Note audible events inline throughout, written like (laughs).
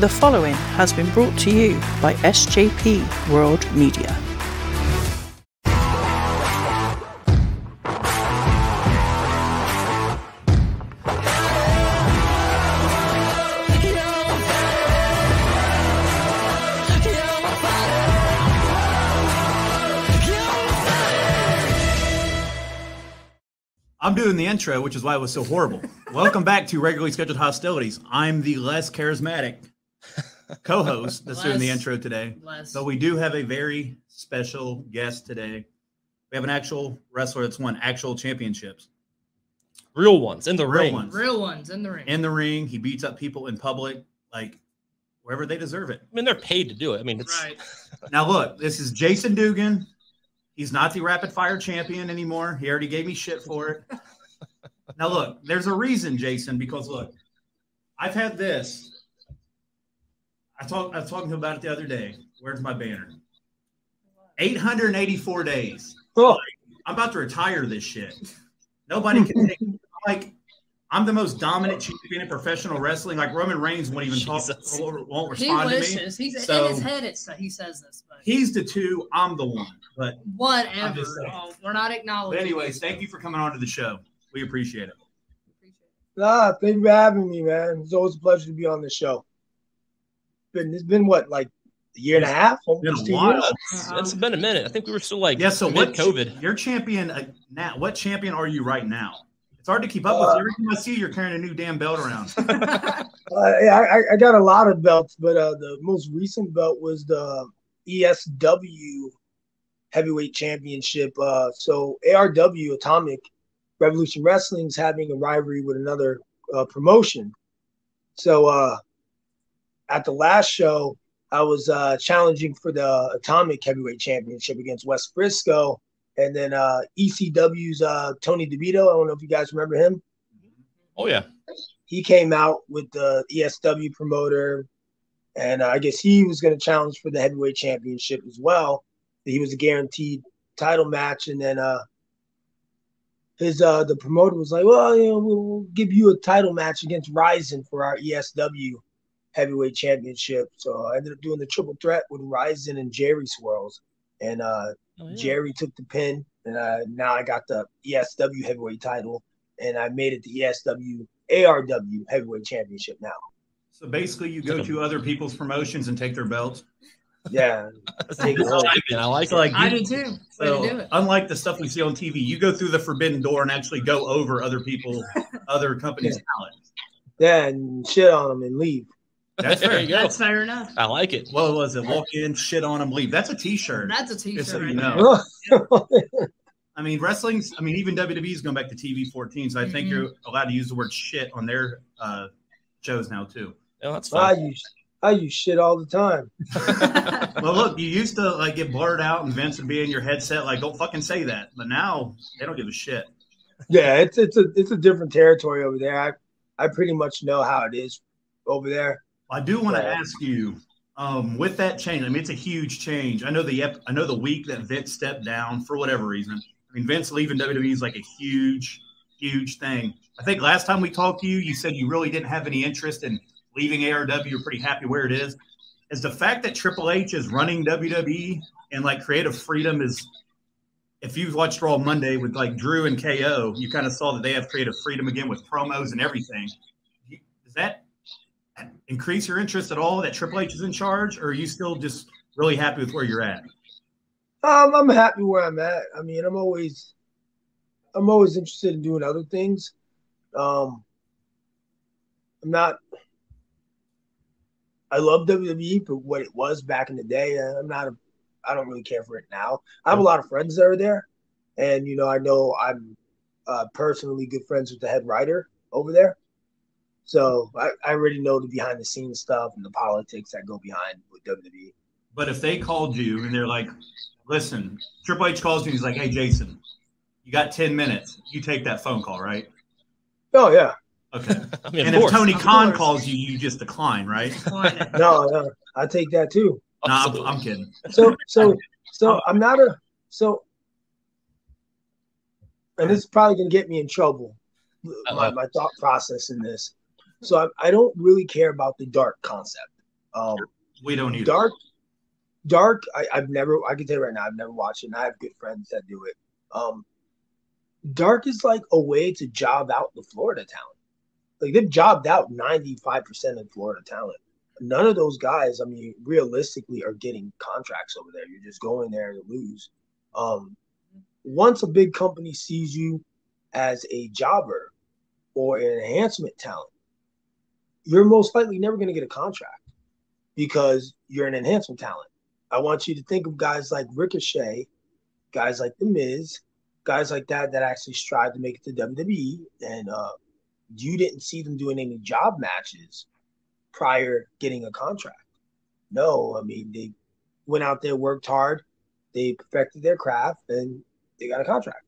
The following has been brought to you by SJP World Media. I'm doing the intro, which is why it was so horrible. Welcome back to regularly scheduled hostilities. I'm the less charismatic co-host that's doing the intro today. Less. So we do have a very special guest today. We have an actual wrestler that's won actual championships Real ones in the Real ring. ones. Real ones in the ring. in the ring. He beats up people in public, like wherever they deserve it. I mean, they're paid to do it. I mean, it's right. (laughs) Now look, this is Jason Dugan. He's not the rapid fire champion anymore. He already gave me shit for it. (laughs) now look, there's a reason, Jason, because look, I've had this. I talked I was talking to him about it the other day. Where's my banner? 884 days. Oh. I'm about to retire this shit. Nobody can take like I'm the most dominant champion in professional wrestling. Like Roman Reigns won't even talk, Jesus. won't, won't He respond to me. wishes. He's So- in his head. It's he says this, but He's the two, I'm the one. But I'm whatever. just. Oh, we're not But acknowledging. anyways, thank you for coming on to the show. We appreciate it. Nah, thank you for having me, man. It's always a pleasure to be on the show. Been it's been what, like a year and a half? been a while. years? it's, it's been a minute. I think we were still like Yeah. So what? COVID. You're champion uh, now. What champion are you right now? It's hard to keep up with. Uh, you. Every time I see you, you're carrying a new damn belt around. (laughs) Uh, yeah, I, I got a lot of belts, but uh, the most recent belt was the ESW Heavyweight Championship. Uh, so ARW Atomic Revolution Wrestling is having a rivalry with another uh, promotion. So uh, at the last show, I was uh, challenging for the Atomic Heavyweight Championship against West Briscoe, and then uh, ECW's uh, Tony DeVito. I don't know if you guys remember him Oh yeah, he came out with the ESW promoter, and uh, I guess he was going to challenge for the heavyweight championship as well. He was a guaranteed title match, and then uh, his uh, the promoter was like, "Well, you know, we'll, we'll give you a title match against Ryzen for our ESW heavyweight championship." So I ended up doing the triple threat with Ryzen and Jerry Swirls, and uh, Oh, yeah. Jerry took the pin, and uh, now I got the ESW heavyweight title, and I made it the ESW ARW heavyweight championship now. So basically, you go to other people's promotions and take their belts. Yeah, That's a good champion. I like it. like, I you- do too. Way do So unlike the stuff we see on TV, you go through the forbidden door and actually go over other people, (laughs) other companies' talent. yeah, and shit on them and leave. That's there fair. That's fair enough. I like it. What was it? Walk in, shit on them, leave. That's a T-shirt. That's a t-shirt. Just so you know. I mean, wrestling's. I mean, even WWE's going back to TV 14, so I think Mhm. you're allowed to use the word shit on their uh, shows now too. Yeah, that's I fine. use I use shit all the time. (laughs) Well, look, you used to like get blurred out, and Vince would be in your headset like, "Don't fucking say that," but now they don't give a shit. Yeah, it's it's a it's a different territory over there. I I pretty much know how it is over there. I do want to ask you, um, with that change. I mean, it's a huge change. I know the ep- I know the week that Vince stepped down for whatever reason. I mean, Vince leaving WWE is like a huge, huge thing. I think last time we talked to you, you said you really didn't have any interest in leaving ARW. You're pretty happy where it is. Is the fact that Triple H is running WWE and like creative freedom is if you've watched Raw Monday with like Drew and KO, you kind of saw that they have creative freedom again with promos and everything. Does that increase your interest at all that Triple H is in charge, or are you still just really happy with where you're at? Um, I'm happy where I'm at. I mean, I'm always I'm always interested in doing other things. Um, I'm not. I love WWE for what it was back in the day. Uh, I'm not. A, I don't really care for it now. I have a lot of friends that are there, and you know, I know I'm uh, personally good friends with the head writer over there. So I, I already know the behind the scenes stuff and the politics that go behind with. WWE. But if they called you and they're like, "Listen," Triple H calls you, and he's like, "Hey, Jason, you got ten minutes. You take that phone call, right?" Oh yeah, Okay. (laughs) I mean, and if course. Tony Of Khan course. calls you, you just decline, right? (laughs) No, no, I take that too. No, I'm, I'm kidding. So so so I'm not a so and this is probably gonna get me in trouble. My, my thought process in this. So I, I don't really care about the dark concept. Um, We don't need Dark, Dark. I, I've never. I can tell you right now, I've never watched it. and I have good friends that do it. Um, Dark is like a way to job out the Florida talent. Like they've jobbed out ninety five percent of Florida talent. None of those guys, I mean, realistically, are getting contracts over there. You're just going there to lose. Um, once a big company sees you as a jobber or an enhancement talent, you're most likely never going to get a contract because you're an enhancement talent. I want you to think of guys like Ricochet, guys like The Miz, guys like that that actually strive to make it to WWE, and uh, you didn't see them doing any job matches prior getting a contract. No, I mean they went out there, worked hard, they perfected their craft, and they got a contract.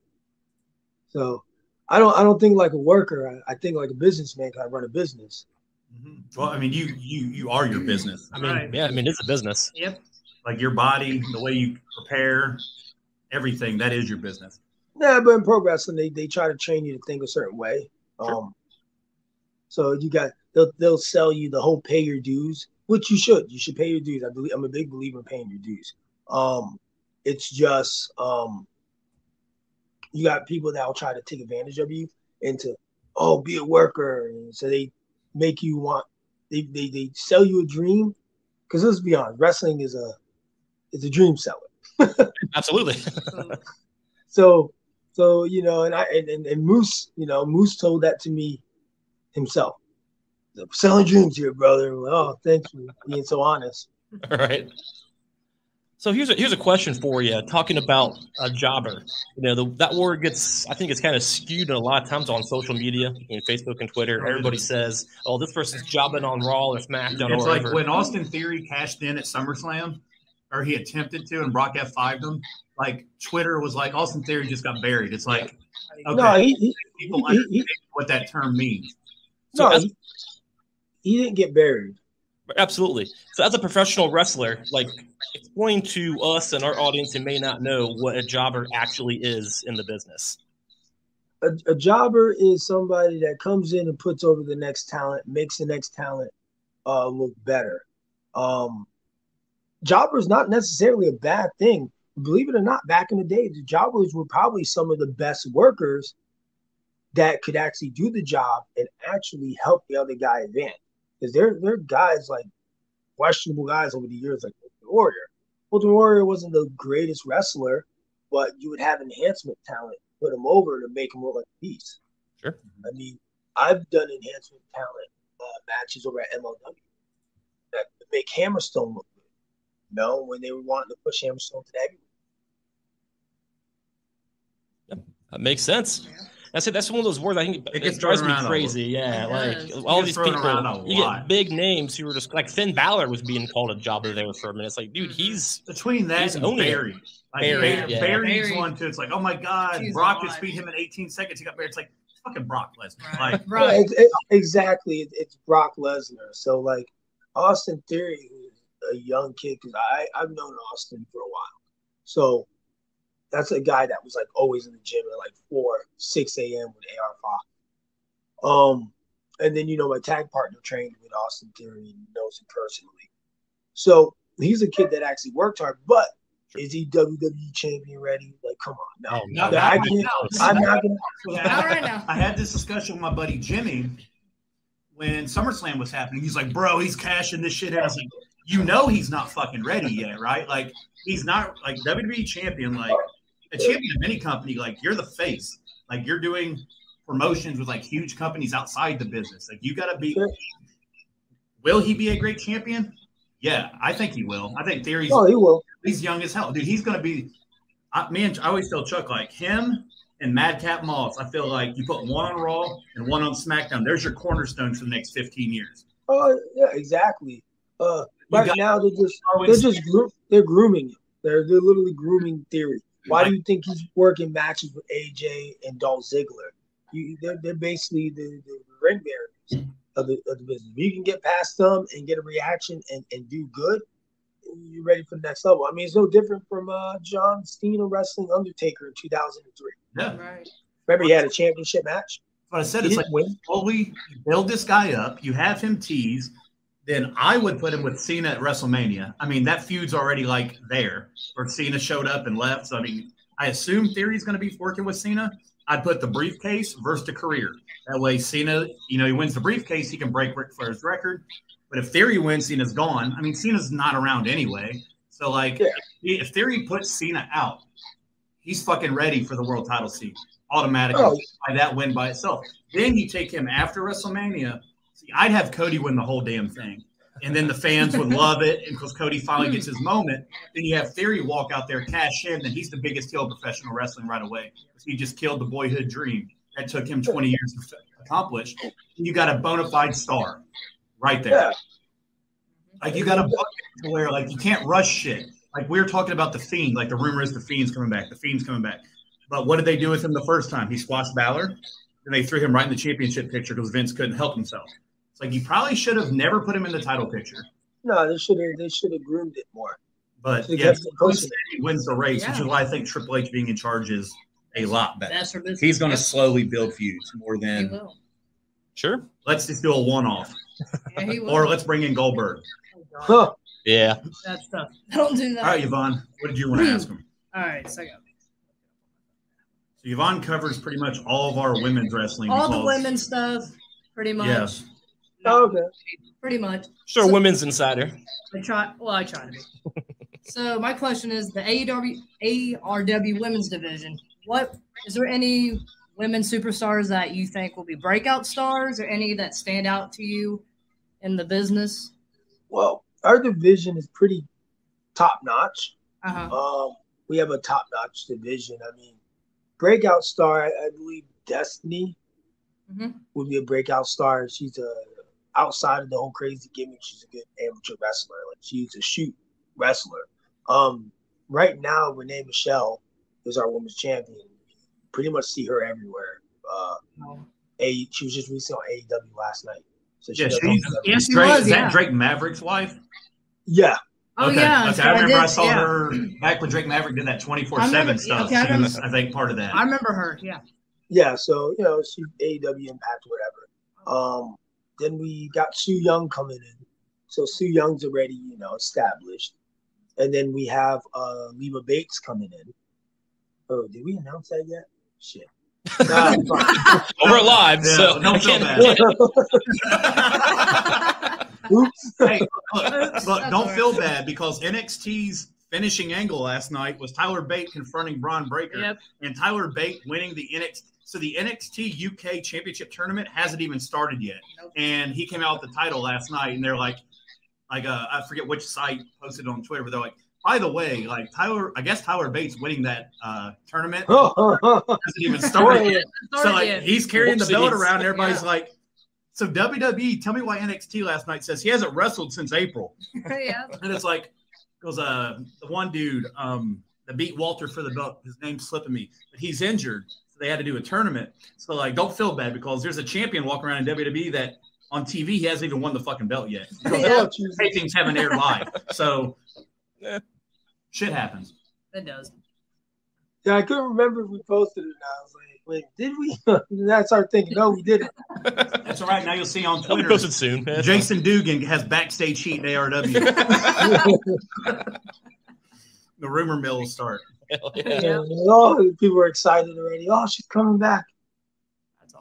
So I don't I don't think like a worker. I, I think like a businessman can run a business. Mhm. Well, I mean, you you you are your business. I mean, Right. yeah, I mean, it's a business. Yep. Like your body, the way you prepare, everything. That is your business. Yeah, but in pro wrestling, they, they try to train you to think a certain way. Um, so you got they'll they'll sell you the whole pay your dues, which you should. You should pay your dues. I believe I'm a big believer in paying your dues. Um, it's just um, you got people that will try to take advantage of you into oh be a worker, and so they make you want they they, they sell you a dream because let's be honest, wrestling is a is a dream seller. (laughs) Absolutely. (laughs) So, so you know, and I and, and, Moose, you know, Moose told that to me himself. Selling dreams here, brother. Oh, thanks for being so honest. (laughs) All right. So here's a here's a question for you. Talking about a jobber, you know, the, that word gets I think it's kind of skewed a lot of times on social media, between Facebook and Twitter. Everybody says, "Oh, this person's jobbing on Raw or SmackDown It's or like whatever." when Austin Theory cashed in at SummerSlam, or he attempted to, and Brock F5'd him. Like Twitter was like, Austin Theory just got buried. It's like, okay, No, he, he, people he- he- understand what that term means. So no, as- he, he didn't get buried. Absolutely. So, as a professional wrestler, like explain to us and our audience who may not know what a jobber actually is in the business. A, a jobber is somebody that comes in and puts over the next talent, makes the next talent uh, look better. Um, jobber is not necessarily a bad thing. Believe it or not, back in the day, the jobbers were probably some of the best workers that could actually do the job and actually help the other guy advance. Because there, there are guys like questionable guys over the years, like Ultimate Warrior. Ultimate Warrior wasn't the greatest wrestler, but you would have enhancement talent put him over to make him look like a beast. Sure. I mean, I've done enhancement talent uh, matches over at MLW that make Hammerstone look good. You know, when they were wanting to push Hammerstone to the heavyweight. That makes sense. That's it. That's one of those words I think It it, drives me crazy. Yeah, It like does. all these people, you get big names who were just like Finn Balor was being called a jobber there for a minute. It's like, dude, Mhm. he's Between that He's and it. Barry. Like Barry, Barry, yeah. Barry's Barry. one too. It's like, oh my God, He's Brock alive. just beat him in 18 seconds. He got buried. It's like fucking Brock Lesnar. Right. Like, right. it's, it- exactly. It- It's Brock Lesnar. So, like, Austin Theory, who's a young kid, because I, I've known Austin for a while. So, that's a guy that was like always in the gym at like 4, 6 a.m. with AR Fox. Um, and then, you know, my tag partner trained with Austin Theory and knows him personally. So, he's a kid that actually worked hard, but is he WWE champion ready? Like, come on. No. Oh, no, no, I can't- no, I'm not going (laughs) So Not right (laughs) now. I had this discussion with my buddy Jimmy when SummerSlam was happening. He's like, bro, he's cashing this shit in. I was like, you know he's not fucking ready yet, right? Like he's not like WWE champion, like a champion of any company, like you're the face. Like you're doing promotions with like huge companies outside the business. Like you gotta be will he be a great champion? Yeah, I think he will. I think Theory's Oh, he will. he's young as hell, dude. He's gonna be. I, man, I always tell Chuck like him and Madcap Moss. I feel like you put one on Raw and one on SmackDown. There's your cornerstone for the next 15 years. Oh, yeah, exactly. Uh, right now they're just they're just gro- they're grooming him. They're they're literally grooming theory. Why do you think he's working matches with AJ and Dolph Ziggler? You, they're, they're basically the, the ring bearers of the, of the business. If you can get past them and get a reaction and, and do good, you're ready for the next level. I mean, it's no different from uh, John Cena wrestling Undertaker in 2003. Yeah, Right. Remember, he had a championship match. but I said He it's like didn't win. slowly build this guy up. You have him tease. Then I would put him with Cena at WrestleMania. I mean, that feud's already like there, or Cena showed up and left. So I mean, I assume Theory's going to be working with Cena. I'd put the briefcase versus the career. That way, Cena, you know, he wins the briefcase, he can break Ric Flair's record. But if Theory wins, Cena's gone. I mean, Cena's not around anyway. So like, Yeah. if Theory puts Cena out, he's fucking ready for the world title seat automatically Oh. by that win by itself. Then you take him after WrestleMania. I'd have Cody win the whole damn thing. And then the fans would love it. And because Cody finally gets his moment, then you have Theory walk out there, cash in, then he's the biggest heel of professional wrestling right away. He just killed the boyhood dream that took him 20 years to accomplish. You got a bona fide star right there. Yeah. Like you got a bucket to where like you can't rush shit. Like we were talking about the fiend. Like the rumor is the fiend's coming back. The fiend's coming back. But what did they do with him the first time? He squashed Balor, and they threw him right in the championship picture because Vince couldn't help himself. It's like you probably should have never put him in the title picture. No, they should have they should have groomed it more. But Should've yeah, kept it closer. he wins the race, which is why I think Triple H being in charge is a lot better. That's her business. He's going to slowly build feuds more He than will. Sure. let's just do a one-off, (laughs) Yeah, or let's bring in Goldberg. Oh, God. Huh. Yeah. That's tough. (laughs) Don't do that. All right, Yvonne, what did you want to ask him? (clears throat) All right, so I got So Yvonne covers pretty much all of our women's wrestling. all the because- women stuff, pretty much. Yes. Oh, okay. Pretty much. Sure. So- women's insider. I try. Well, I try to be. so my question is the AEW ARW women's division. What is there any women superstars that you think will be breakout stars, or any that stand out to you in the business? Well, our division is pretty top notch. Uh huh. Um, we have a top notch division. I mean, breakout star, I, I believe Destiny Mhm. would be a breakout star. She's a outside of the whole crazy gimmick. She's a good amateur wrestler. Like she's a shoot wrestler. Um, right now, Renee Michelle is our women's champion. Pretty much see her everywhere. Uh, a she was just recently on AEW last night. So she Yeah, she's, all Yeah, she Drake, was, is yeah. that Drake Maverick's wife? yeah, Oh okay. yeah. Okay, I remember I, did- saw yeah. her back when Drake Maverick did that twenty four seven stuff. okay, I was, I think, part of that. I remember her. Yeah. yeah. So you know, she AEW Impact, whatever. Um, then we got Su Yung coming in. So Su Yung's already, you know, established. And then we have uh Leva Bates coming in. Oh, did we announce that yet? Shit. Nah, it's fine. Over live, Yeah, so don't feel can't. (laughs) Oops. hey, look, look, don't all right. feel bad because NXT's finishing angle last night was Tyler Bate confronting Bron Breakker, Yep. and Tyler Bate winning the NXT. So the NXT UK Championship tournament hasn't even started yet, and he came out with the title last night, and they're like, like uh, I forget which site posted on Twitter, but they're like, by the way, like Tyler, I guess Tyler Bates winning that uh, tournament (laughs) hasn't even started yet. So like he's carrying the belt around, and everybody's Yeah. like, so WWE, tell me why NXT last night says he hasn't wrestled since April. (laughs) yeah. And it's like, because uh, the one dude um, that beat Walter for the belt, his name's slipping me, but he's injured. So they had to do a tournament. So, like, don't feel bad because there's a champion walking around in WWE that on TV, he hasn't even won the fucking belt yet. Because (laughs) Yeah. Things haven't aired live. So, Yeah. shit happens. It does. Yeah, I couldn't remember if we posted it. And I was like, wait, did we? (laughs) That's our thing. no, we didn't. (laughs) That's all right. Now you'll see on It'll be Twitter. posted soon. man. Jason Dugan has backstage heat in ARW. the rumor mill will start. Hell (laughs) yeah. Yeah. Oh, people are excited already. Oh, she's coming back.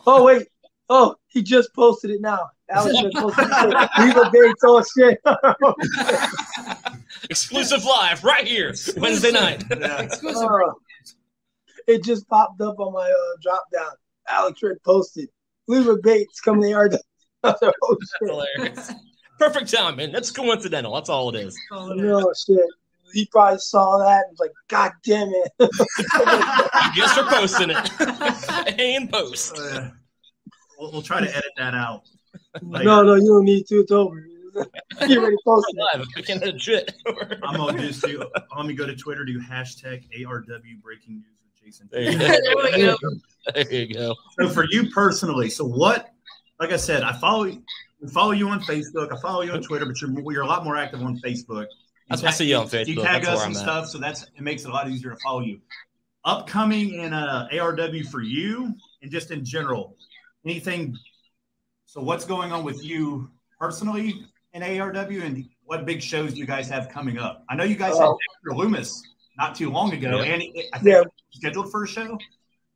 Oh wait. Oh, he just posted it now. Alex just posted it. Leva Bates. Oh shit. (laughs) Exclusive live right here Wednesday night. (laughs) Yeah. Exclusive. Uh, it just popped up on my uh, drop down. Alex Rick posted. Leva Bates coming to our. oh shit. Hilarious. Perfect timing. That's coincidental. That's all it is. That's all it is. Oh shit. He probably saw that and was like, God damn it. (laughs) Guess we're posting it. (laughs) in post. Uh, we'll, we'll try to edit that out. Like, no, no, you don't need to. It's (laughs) over. you already posted it. Live. We can't edit shit. I'm gonna just do. Let me go to Twitter. Do hashtag ARW breaking news with Jason. There you there we go. There you go. So for you personally, so what? Like I said, I follow I follow you on Facebook. I follow you on Twitter, but you're you're a lot more active on Facebook. You That's- I see you on Facebook. You tag That's us I'm and at. stuff, so that's it makes it a lot easier to follow you. Upcoming in uh, ARW for you, and just in general, anything. So what's going on with you personally? in ARW, and what big shows do you guys have coming up? I know you guys had Oh. Dexter Lumis not too long ago, Yeah. and I think Yeah. scheduled for a show.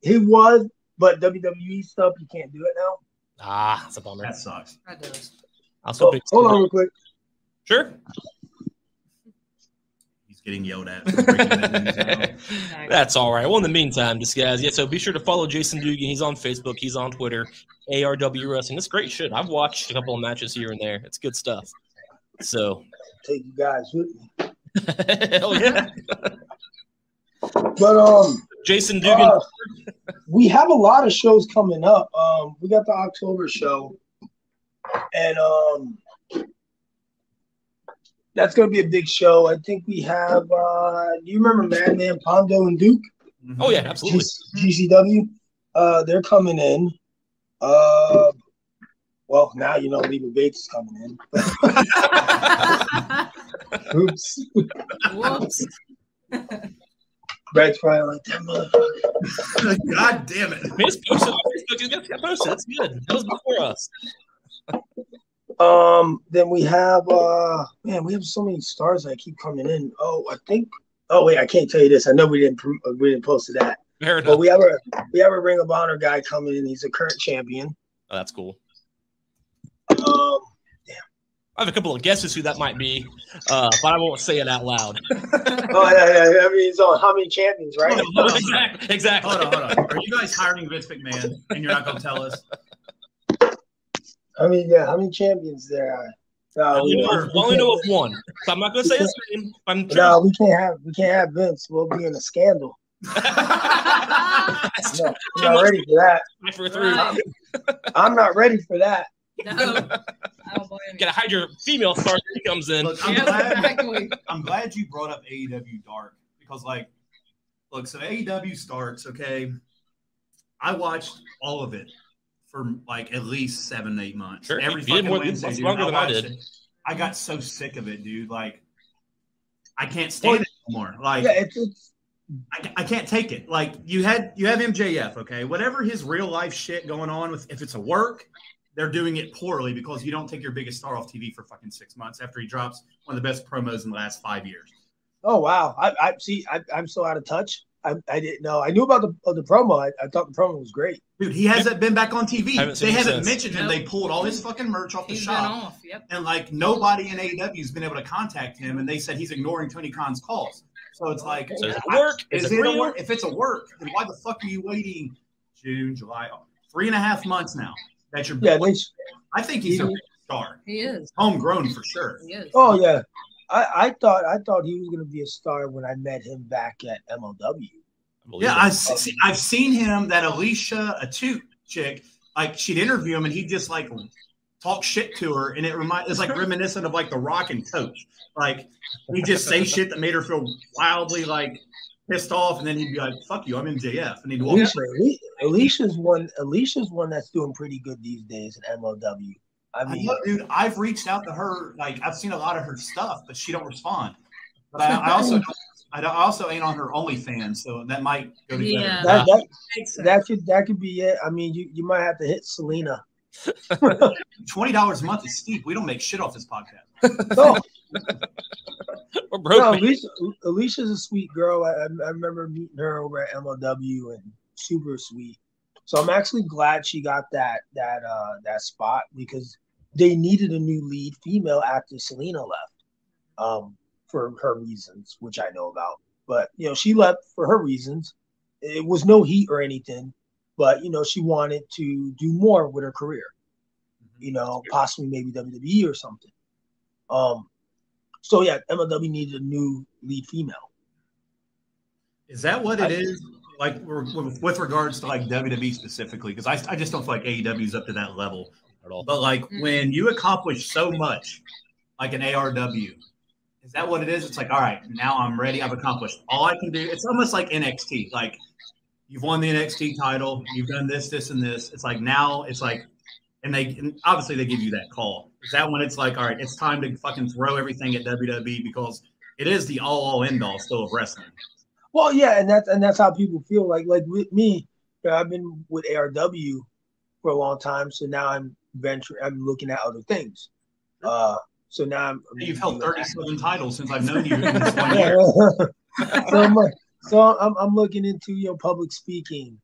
He was, but WWE stuff, you can't do it now. Ah, it's a bummer. That sucks. That does. I'm so Oh, big. hold on real quick. Sure. He's getting yelled at. for breaking that news out. (laughs) (laughs) That's all right. Well, in the meantime, just guys, yeah. So be sure to follow Jason Dugan. He's on Facebook. He's on Twitter. ARW Wrestling. It's great shit. I've watched a couple of matches here and there. It's good stuff. So, Take you guys with me. (laughs) hell yeah, But um, Jason Dugan. uh, we have a lot of shows coming up. Um, we got the October show, and um, that's gonna be a big show. I think we have. Uh, do you remember Madman Pondo and Duke? oh yeah, absolutely. G- GCW. Uh, they're coming in. Uh, well, now you know Leva Bates is coming in. (laughs) Oops. Whoops. Brad's probably like that motherfucker. God damn it! Man, it's posted on Facebook. He's got got posted. That's good. That was before us. Um, then we have uh man, we have so many stars that keep coming in. Oh, I think oh wait, I can't tell you this. I know we didn't uh, we didn't post that. Fair But we have a we have a Ring of Honor guy coming in. He's a current champion. Oh, that's cool. Um damn. I have a couple of guesses who that might be, uh, but I won't say it out loud. (laughs) oh yeah, yeah, I mean he's on how many champions, right? (laughs) exactly. Exactly. Hold on, hold on. Are you guys hiring Vince McMahon, and you're not going to tell us? I mean, yeah, how many champions there are? I No, only we, know, I only know of one, so I'm not going to say his name. I'm no, we can't have we can't have Vince. We'll be in a scandal. (laughs) No, I'm not ready for that. For three. Right. I'm not ready for that. No, I don't blame Gotta hide your female star that comes in. Look, I'm, glad. (laughs) I'm glad you brought up AEW Dark because, like, look, so AEW starts. Okay, I watched all of it for like at least seven, eight months. Sure, Every you did fucking more- Wednesday, dude, longer than I did. it. I got so sick of it, dude. Like, I can't stand it anymore. Like, Yeah, it's, it's I, I can't take it. Like you had you have MJF, okay? Whatever his real life shit going on with if it's a work, they're doing it poorly because you don't take your biggest star off TV for fucking six months after he drops one of the best promos in the last five years. oh wow. I, I see. I, I'm so out of touch. I, I didn't know. I knew about the of the promo. I, I thought the promo was great. Dude, he hasn't been back on TV. Haven't they haven't since. mentioned him. Nope. They pulled all his fucking merch off the He's been shop. off. Yep. And like nobody in AEW has been able to contact him, and they said he's ignoring Tony Khan's calls. So it's oh, like, So is it I- work? Is Is it it a real? work? If it's a work, then why the fuck are you waiting June, July, three and a half months now? That you're. Yeah. They, I think he's a star, He is. homegrown for sure. He is. oh yeah. I, I thought I thought he was gonna be a star when I met him back at MLW. I Yeah, it. I see, I've seen him. That Alicia Atout chick, like she'd interview him, and he'd just like talk shit to her, and it remind it's like reminiscent of like The Rock and Coach. Like he just say shit that made her feel wildly like pissed off, and then he'd be like, "Fuck you, I'm MJF," and he'd walk. Alicia, Alicia's one. Alicia's one that's doing pretty good these days at MLW. I I mean, know, dude, I've reached out to her. Like I've seen a lot of her stuff, but she don't respond. But I, I also (laughs) don't, I also ain't on her OnlyFans, so that might go together. Yeah. that, that that could that could be it. I mean, you, you might have to hit Salina. (laughs) Twenty dollars a month is steep. We don't make shit off this podcast. Oh, (laughs) We're broke. no. Alicia, Alicia's a sweet girl. I, I I remember meeting her over at MLW and super sweet. So I'm actually glad she got that that uh that spot because they needed a new lead female after Salina left. Um, for her reasons, which I know about. But you know, she left for her reasons. It was no heat or anything, but you know, she wanted to do more with her career. You know, possibly maybe WWE or something. Um, so yeah, MLW needed a new lead female. Is that what it is? Like with regards to like WWE specifically, because I, I just don't feel like AEW is up to that level. At all. But like Mhm. when you accomplish so much, like an ARW, is that what it is? It's like, all right, now I'm ready. I've accomplished all I can do. It's almost like NXT. Like you've won the NXT title, you've done this, this, and this. It's like now it's like, and they and obviously they give you that call. Is that when it's like, all right, it's time to fucking throw everything at WWE because it is the all all end all still of wrestling. Well, yeah, and that's and that's how people feel. Like like with me, you know, I've been with ARW for a long time, so now I'm venturing. I'm looking at other things. Uh, So now I'm. You've held 37 titles since I've known you in this one (laughs) so I'm, so I'm, I'm looking into you know public speaking.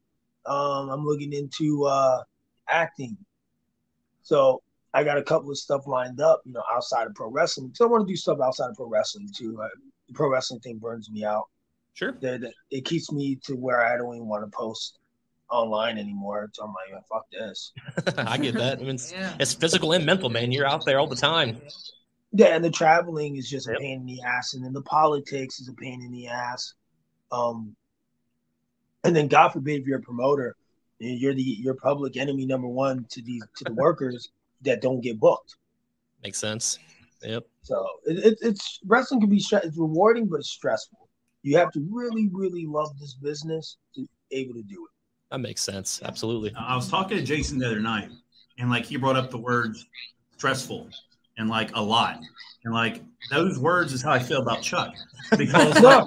Um, I'm looking into uh, acting. So I got a couple of stuff lined up, you know, outside of pro wrestling. So I want to do stuff outside of pro wrestling too. Uh, the pro wrestling thing burns me out. Sure. That that- it keeps me to where I don't even want to post online anymore. So I'm like, fuck this. (laughs) I get that. I mean, it's, Yeah. it's physical and mental, man. You're out there all the time. Yeah, and the traveling is just a Yep. pain in the ass, and then the politics is a pain in the ass. Um, and then God forbid if you're a promoter, and you're the you're public enemy number one to these to the workers (laughs) that don't get booked. Makes sense. Yep. So it, it, it's wrestling can be stre- it's rewarding, but it's stressful. You have to really, really love this business to be able to do it. That makes sense. Absolutely. I was talking to Jason the other night, and like he brought up the words stressful and like a lot. And like those words is how I feel about Chuck. Because (laughs) like,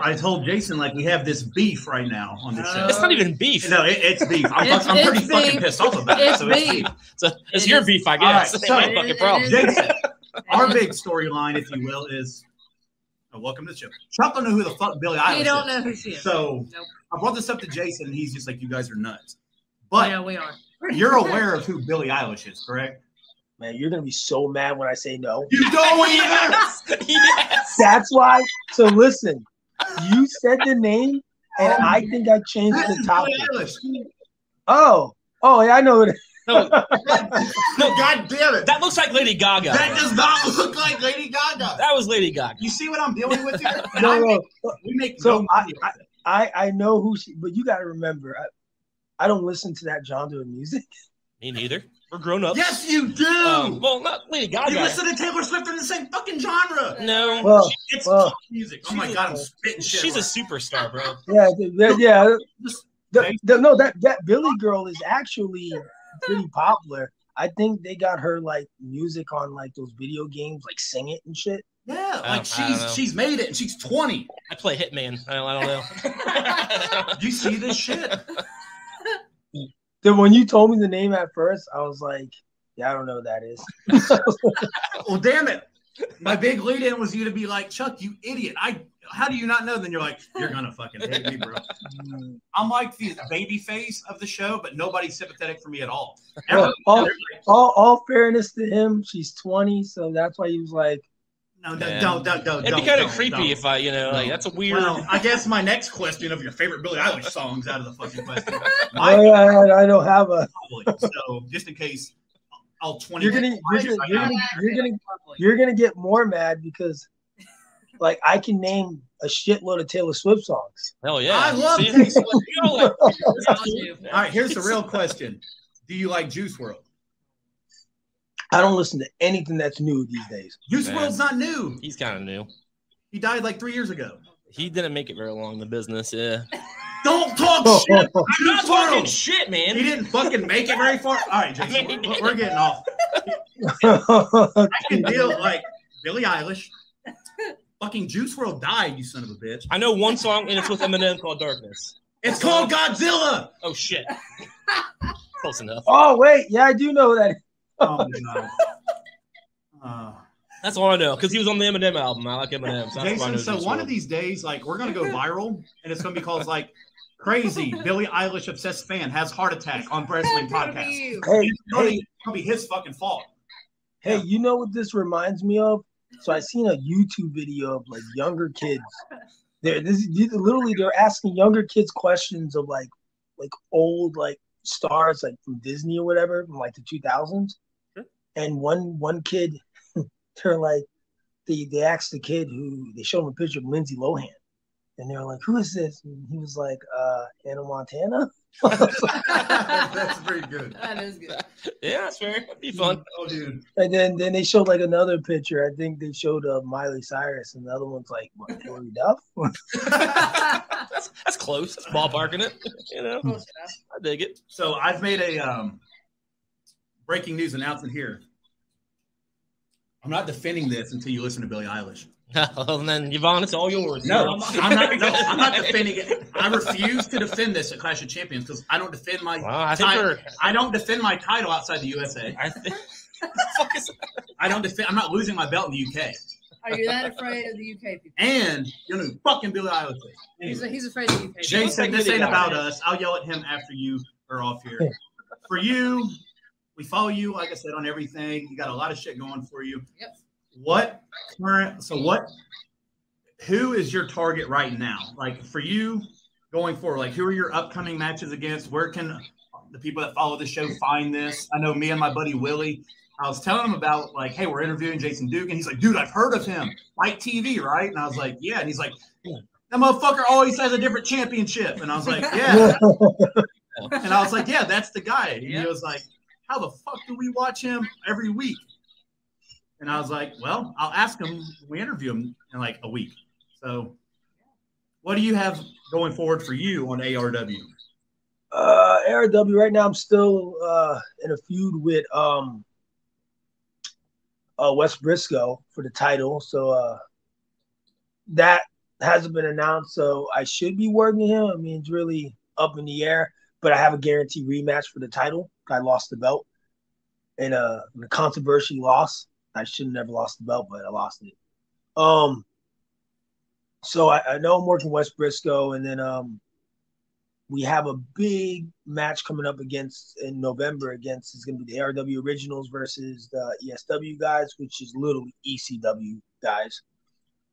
I told Jason, like, we have this beef right now on the show. It's not even beef. No, it, it's beef. I'm, It's- I'm pretty it's fucking pissed off about it. It's So beef. So it's It your is- beef, I All right, guess. so- Ain't my fucking problem. Jason, our big storyline, if you will, is oh, welcome to the show. Chuck don't know who the fuck Billie Eilish You don't know who she is. So Nope. I brought this up to Jason, and he's just like, "You guys are nuts." But yeah, we are. you're aware of who Billie Eilish is, correct? Man, you're gonna be so mad when I say no. You don't (laughs) either. yes. yes. That's why. So listen, you said the name, and I think I changed the is topic. Billie Eilish. Oh, oh, yeah, I know it. No, (laughs) No, God damn it. that looks like Lady Gaga. That does not (laughs) look like Lady Gaga. That was Lady Gaga. You see what I'm dealing with here? And No, I no, make- we make So no I- money with it. I I know who she, but you got to remember, I, I don't listen to that genre of music. Me neither. We're grown ups. Yes, you do. Um, well, not Lady Gaga. you listen to Taylor Swift in the same fucking genre. no. Well, It's Well, pop music. Oh my god, I'm spitting shit. She's a superstar, bro. yeah, yeah. Just- The, the, no, that that Billy girl is actually pretty popular. I think they got her like music on like those video games, like Sing It and shit. Yeah, like don't- I don't know. she's she's made it and she's 20. I play Hitman. I don't, I don't know. (laughs) You see this shit? Then when you told me the name at first, I was like, yeah, I don't know who that is. (laughs) Well, damn it. My big lead in was you to be like, Chuck, you idiot. I how do you not know? Then you're like, you're gonna fucking hate me, bro. (laughs) I'm like the baby face of the show, but nobody's sympathetic for me at all. Well, all, all, all fairness to him, she's 20, so that's why he was like, no, no, Yeah. don't, don't, don't. It'd be kind of creepy don't. if I, you know, like that's a weird. Well, I guess my next question of your favorite Billie Eilish songs out of the fucking question. (laughs) oh, yeah, I, I don't have a. So just in case, I'll 20. You're gonna, you're gonna, you're gonna, you're gonna, you're gonna get more mad because, like, I can name a shitload of Taylor Swift songs. Hell yeah. I love Taylor Swift. You know, like, All right, here's the real question: Do you like Juice WRLD? I don't listen to anything that's new these days. Juice Man. World's not new. He's kind of new. He died like three years ago. He didn't make it very long in the business. Yeah. (laughs) Don't talk shit. (laughs) I'm not Juice talking WRLD. shit, man. He didn't fucking make it very far. All right, Jason, we're, we're getting off. (laughs) I can deal like Billie Eilish. Fucking Juice WRLD died, you son of a bitch. I know one song, and it's with Eminem called "Darkness." It's called Godzilla. Oh shit. Close enough. oh wait, yeah, I do know that. Oh my god. (laughs) Uh, That's all I know because he was on the Eminem album. I like Eminem. So that's why I know Jason, so one WRLD. of these days, like we're gonna go viral, and it's gonna be called like crazy Billie Eilish obsessed fan has heart attack on wrestling podcast. Hey, It's gonna, hey, be, it's gonna be his fucking fault. hey, you know what this reminds me of? So I seen a YouTube video of like younger kids. They're this literally they're asking younger kids questions of like like old like stars like from Disney or whatever from like the two thousands. Sure. And one one kid, (laughs) they're like they they asked the kid who they showed him a picture of Lindsay Lohan. And they're like, "Who is this?" And he was like, "Uh, Hannah Montana." (laughs) That's pretty good. That is good. Yeah, that's fair. That'd be fun. Oh, dude. And then then they showed like another picture. I think they showed uh, Miley Cyrus, and the other one's like what, Hilary Duff. (laughs) That's that's close. That's ballparking it. (laughs) You know, I dig it. So I've made a um, breaking news announcement here. I'm not defending this until you listen to Billie Eilish. (laughs) well, and then Yvonne, it's all yours. No, I'm not. No, I'm not (laughs) defending it. I refuse to defend this at Clash of Champions because I don't defend my. Well, I think ti- we're. I don't defend my title outside the USA. I, th- (laughs) fuck I don't defend. I'm not losing my belt in the UK. Are you that afraid of the UK people? And you know, who fucking Billy Idol. is. He's, he's afraid of the UK. Jay said this ain't about us. I'll yell at him after you are off here. For you, we follow you, like I said, on everything. You got a lot of shit going for you. Yep. What current? So what? Who is your target right now? Like for you going forward, like who are your upcoming matches against? Where can the people that follow the show find this? I know me and my buddy Willie. I was telling him about like, hey, we're interviewing Jason Duke, and he's like, dude, I've heard of him, Fight TV, right? And I was like, yeah, and he's like, that motherfucker always has a different championship, and I was like, yeah, (laughs) and I was like, yeah, that's the guy. And Yeah. he was like, how the fuck do we watch him every week? And I was like, well, I'll ask him we interview him in like a week. So, what do you have going forward for you on ARW? Uh, ARW right now. I'm still uh in a feud with um uh West Briscoe for the title. So uh that hasn't been announced. So I should be working him. I mean, it's really up in the air. But I have a guaranteed rematch for the title. I lost the belt in a, in a controversy loss. I should have never lost the belt, but I lost it. Um. So I, I know I'm working West Briscoe, and then um we have a big match coming up against in November against it's going to be the ARW Originals versus the ESW guys, which is literally ECW guys.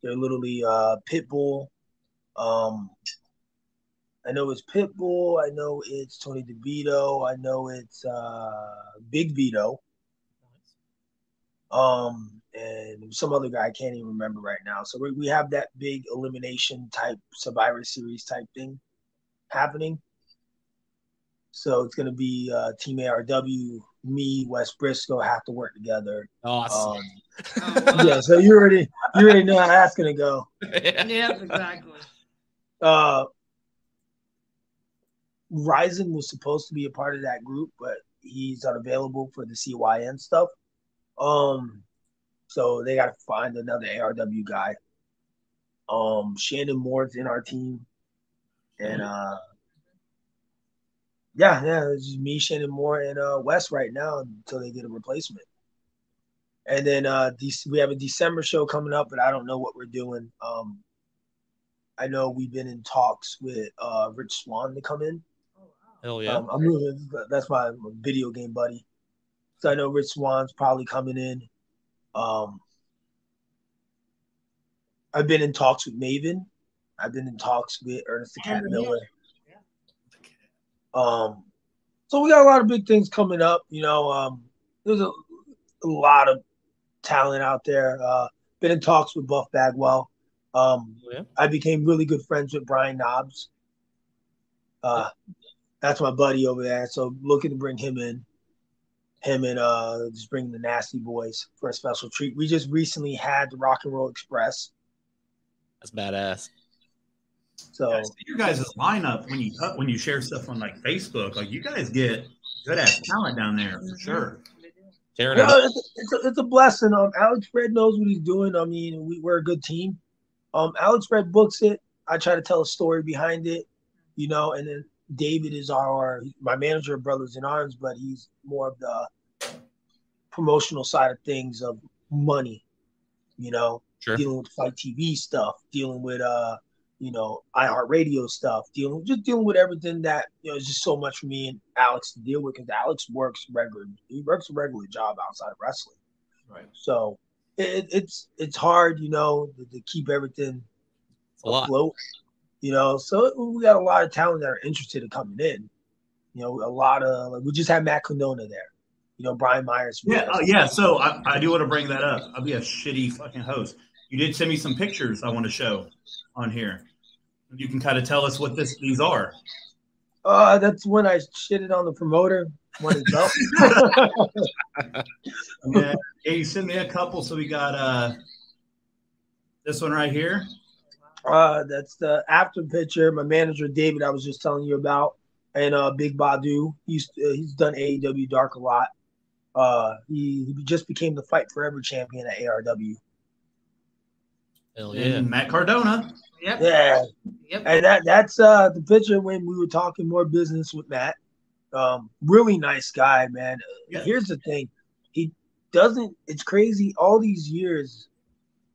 They're literally uh, Pitbull. Um, I know it's Pitbull. I know it's Tony DeVito. I know it's uh, Big Vito. Um, and some other guy I can't even remember right now. So we, we have that big elimination type Survivor Series type thing happening. So it's going to be uh, Team ARW, me, West Briscoe have to work together. Awesome. Um, (laughs) yeah, so you already you already know how that's going to go. (laughs) Yeah, exactly. Uh, Ryzen was supposed to be a part of that group, but he's unavailable for the CYN stuff. Um, so they got to find another ARW guy. Um, Shannon Moore's in our team, and uh, yeah, yeah, it's just me, Shannon Moore, and uh, Wes right now until they get a replacement. And then uh, we have a December show coming up, but I don't know what we're doing. Um, I know we've been in talks with uh, Rich Swann to come in. Hell yeah. Um, I'm really that's my video game buddy. So I know Rich Swann's probably coming in. Um, I've been in talks with Maven. I've been in talks with Ernest the Cat Oh, yeah. Um, so we got a lot of big things coming up. You know, um, there's a, a lot of talent out there. Uh, been in talks with Buff Bagwell. Um, yeah. I became really good friends with Brian Knobbs. Uh, that's my buddy over there. So looking to bring him in, him and uh, just bring the Nasty Boys for a special treat. We just recently had the Rock and Roll Express. That's badass. So you Guys, your guys' lineup when you when you share stuff on like Facebook, like you guys get good ass talent down there for sure. Tearing Yeah, it up. it's, a, it's, a, it's a blessing. Um, Alex Fred knows what he's doing. I mean, we, we're a good team. Um, Alex Fred books it. I try to tell a story behind it, you know. And then David is our my manager of Brothers in Arms, but he's more of the promotional side of things of money, you know, Sure. dealing with Fight TV stuff, dealing with uh, you know, iHeartRadio stuff, dealing just dealing with everything that you know is just so much for me and Alex to deal with because Alex works regular he works a regular job outside of wrestling. Right. So it, it's it's hard, you know, to, to keep everything It's a lot. afloat. You know, so we got a lot of talent that are interested in coming in. You know, a lot of like we just had Matt Cardona there. You know, Brian Myers. Yeah, uh, yeah. So I, I do want to bring that up. I'll be a shitty fucking host. You did send me some pictures I want to show on here. You can kind of tell us what this these are. Uh, that's when I shitted on the promoter when belt. (laughs) Yeah, yeah, you sent me a couple. So we got uh this one right here. Uh, that's the after picture. My manager David, I was just telling you about, and uh, Big Badu. He's uh, he's done AEW Dark a lot. Uh, he, he just became the Fight Forever champion at ARW. Hell yeah. And Matt Cardona. Yep. Yeah, Yep. and that that's uh the picture when we were talking more business with Matt. Um, really nice guy, man. Yeah. Here's the thing, he doesn't. It's crazy. All these years,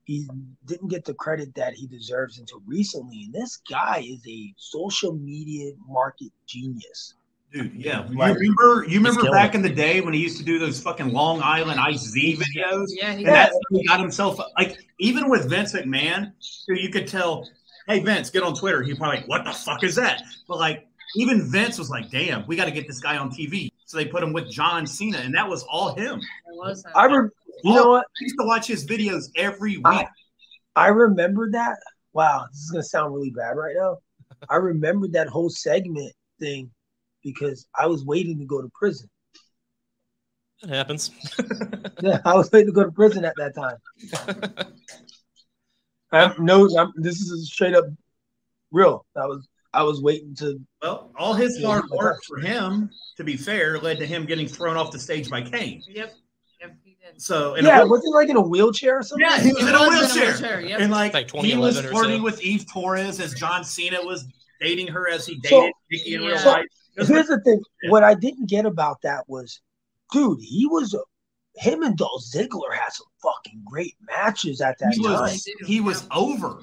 he didn't get the credit that he deserves until recently. And this guy is a social media market genius. Dude, yeah. You Like- remember you remember back it. in the day when he used to do those fucking Long Island Ice Z videos? Yeah, he And Yeah. that's when he got himself like even with Vince McMahon, who you could tell, hey Vince, get on Twitter. He'd probably like, what the fuck is that? But like even Vince was like, damn, we got to get this guy on TV. So they put him with John Cena, and that was all him. It was him. I re- you know what? I used to watch his videos every week. I- I remember that. Wow, this is gonna sound really bad right now. (laughs) I remembered that whole segment thing because I was waiting to go to prison. It happens. (laughs) (laughs) Yeah, I was waiting to go to prison at that time. I'm, no, I'm, this is straight up real. I was I was waiting to. Well, all his hard work for him, to be fair, led to him getting thrown off the stage by Kane. Yep. Yep, he did. So, in a Yeah, way- was he like in a wheelchair or something? yeah, he was in a was wheelchair. Yep. And like, Like he was 2011 flirting so. with Eve Torres as John Cena was dating her as he dated So- Nikki in Yeah. real So- life. It was Here's the thing. Yeah. What I didn't get about that was, dude, he was him and Dolph Ziggler had some fucking great matches at that he time. was he was over.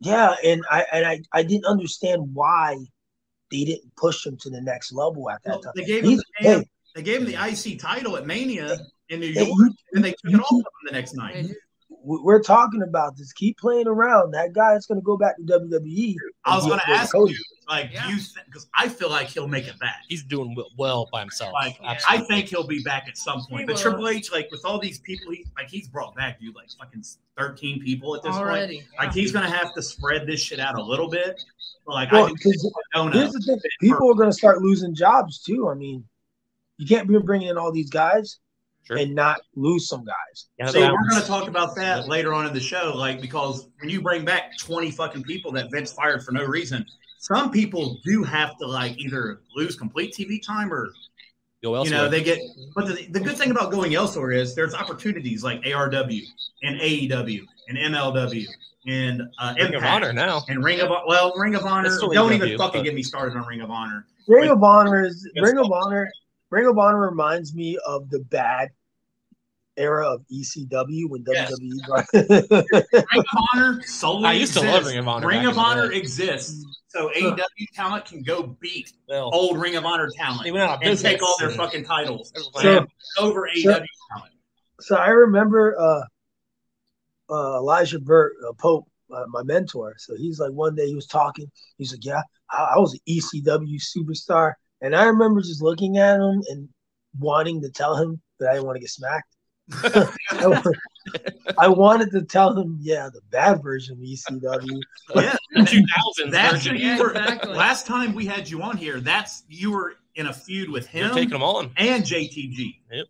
Yeah, and I and I, I didn't understand why they didn't push him to the next level at that Well, time. they gave him He's, the, hey, they gave him the IC title at Mania in New hey, York, you, and they took you it off of him the next night. We- we're talking about this. Keep playing around. That guy is going to go back to WWE. I was going to where ask Cody- you, like, Yeah. you because I feel like he'll make it back. He's doing well by himself. Like, Yeah. I think he'll be back at some point. He But will. Triple H, like, with all these people, he like he's brought back, you like fucking thirteen people at this point. Already. Like, he's gonna have to spread this shit out a little bit. But like, Well, I think 'cause Donut, Here's the thing: people are going to start losing jobs too. I mean, you can't be bringing in all these guys Sure. and not lose some guys. Yeah, So we're going to talk about that later on in the show, like because when you bring back twenty fucking people that Vince fired for no reason, some people do have to like either lose complete TV time or go you know they get. But the, the good thing about going elsewhere is there's opportunities like ARW and AEW and MLW and uh, Ring of Honor now. and Ring of well Ring of Honor. Don't AEW, even fucking but- get me started on Ring of Honor. Ring of Honor is Ring of Honor. Ring of Honor reminds me of the bad era of ECW when Yes. WWE (laughs) brought. Ring of Honor solely I used to love. Ring of Honor Ring of Honor day. exists, so AEW talent can go beat Well, old Ring of Honor talent they went out of and take all their and- fucking titles So- and over AEW talent. so I remember uh, uh, Elijah Burke, uh, Pope, uh, my mentor. So he's like, one day he was talking. He's like, yeah, I, I was an ECW superstar, and I remember just looking at him and wanting to tell him that I didn't want to get smacked. (laughs) I, wanted to tell him, yeah, the bad version of ECW. Yeah, (laughs) The 2000s version. who you were. Exactly. Last time we had you on here, that's you were in a feud with You're him taking them on. and JTG. Yep.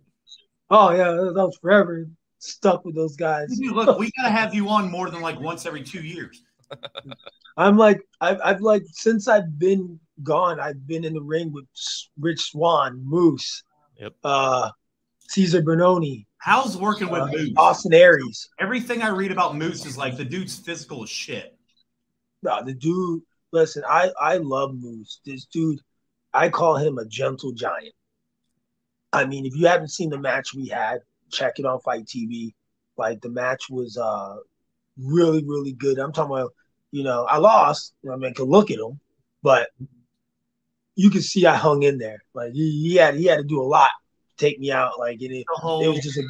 Oh yeah, that was forever stuck with those guys. Dude, look, we gotta have you on more than like once every two years. (laughs) I'm like, I've, I've like since I've been gone, I've been in the ring with Rich Swann, Moose, Yep. uh, Cesar Bononi, How's working with uh, Moose? Austin Aries. Everything I read about Moose is like the dude's physical as shit. No, the dude. Listen, I I love Moose. This dude, I call him a gentle giant. I mean, if you haven't seen the match we had, check it on Fight TV. Like the match was uh really really good. I'm talking about, you know, I lost. I mean, I could look at him, but you can see I hung in there. Like he, he had he had to do a lot take me out. Like and it, whole it was just a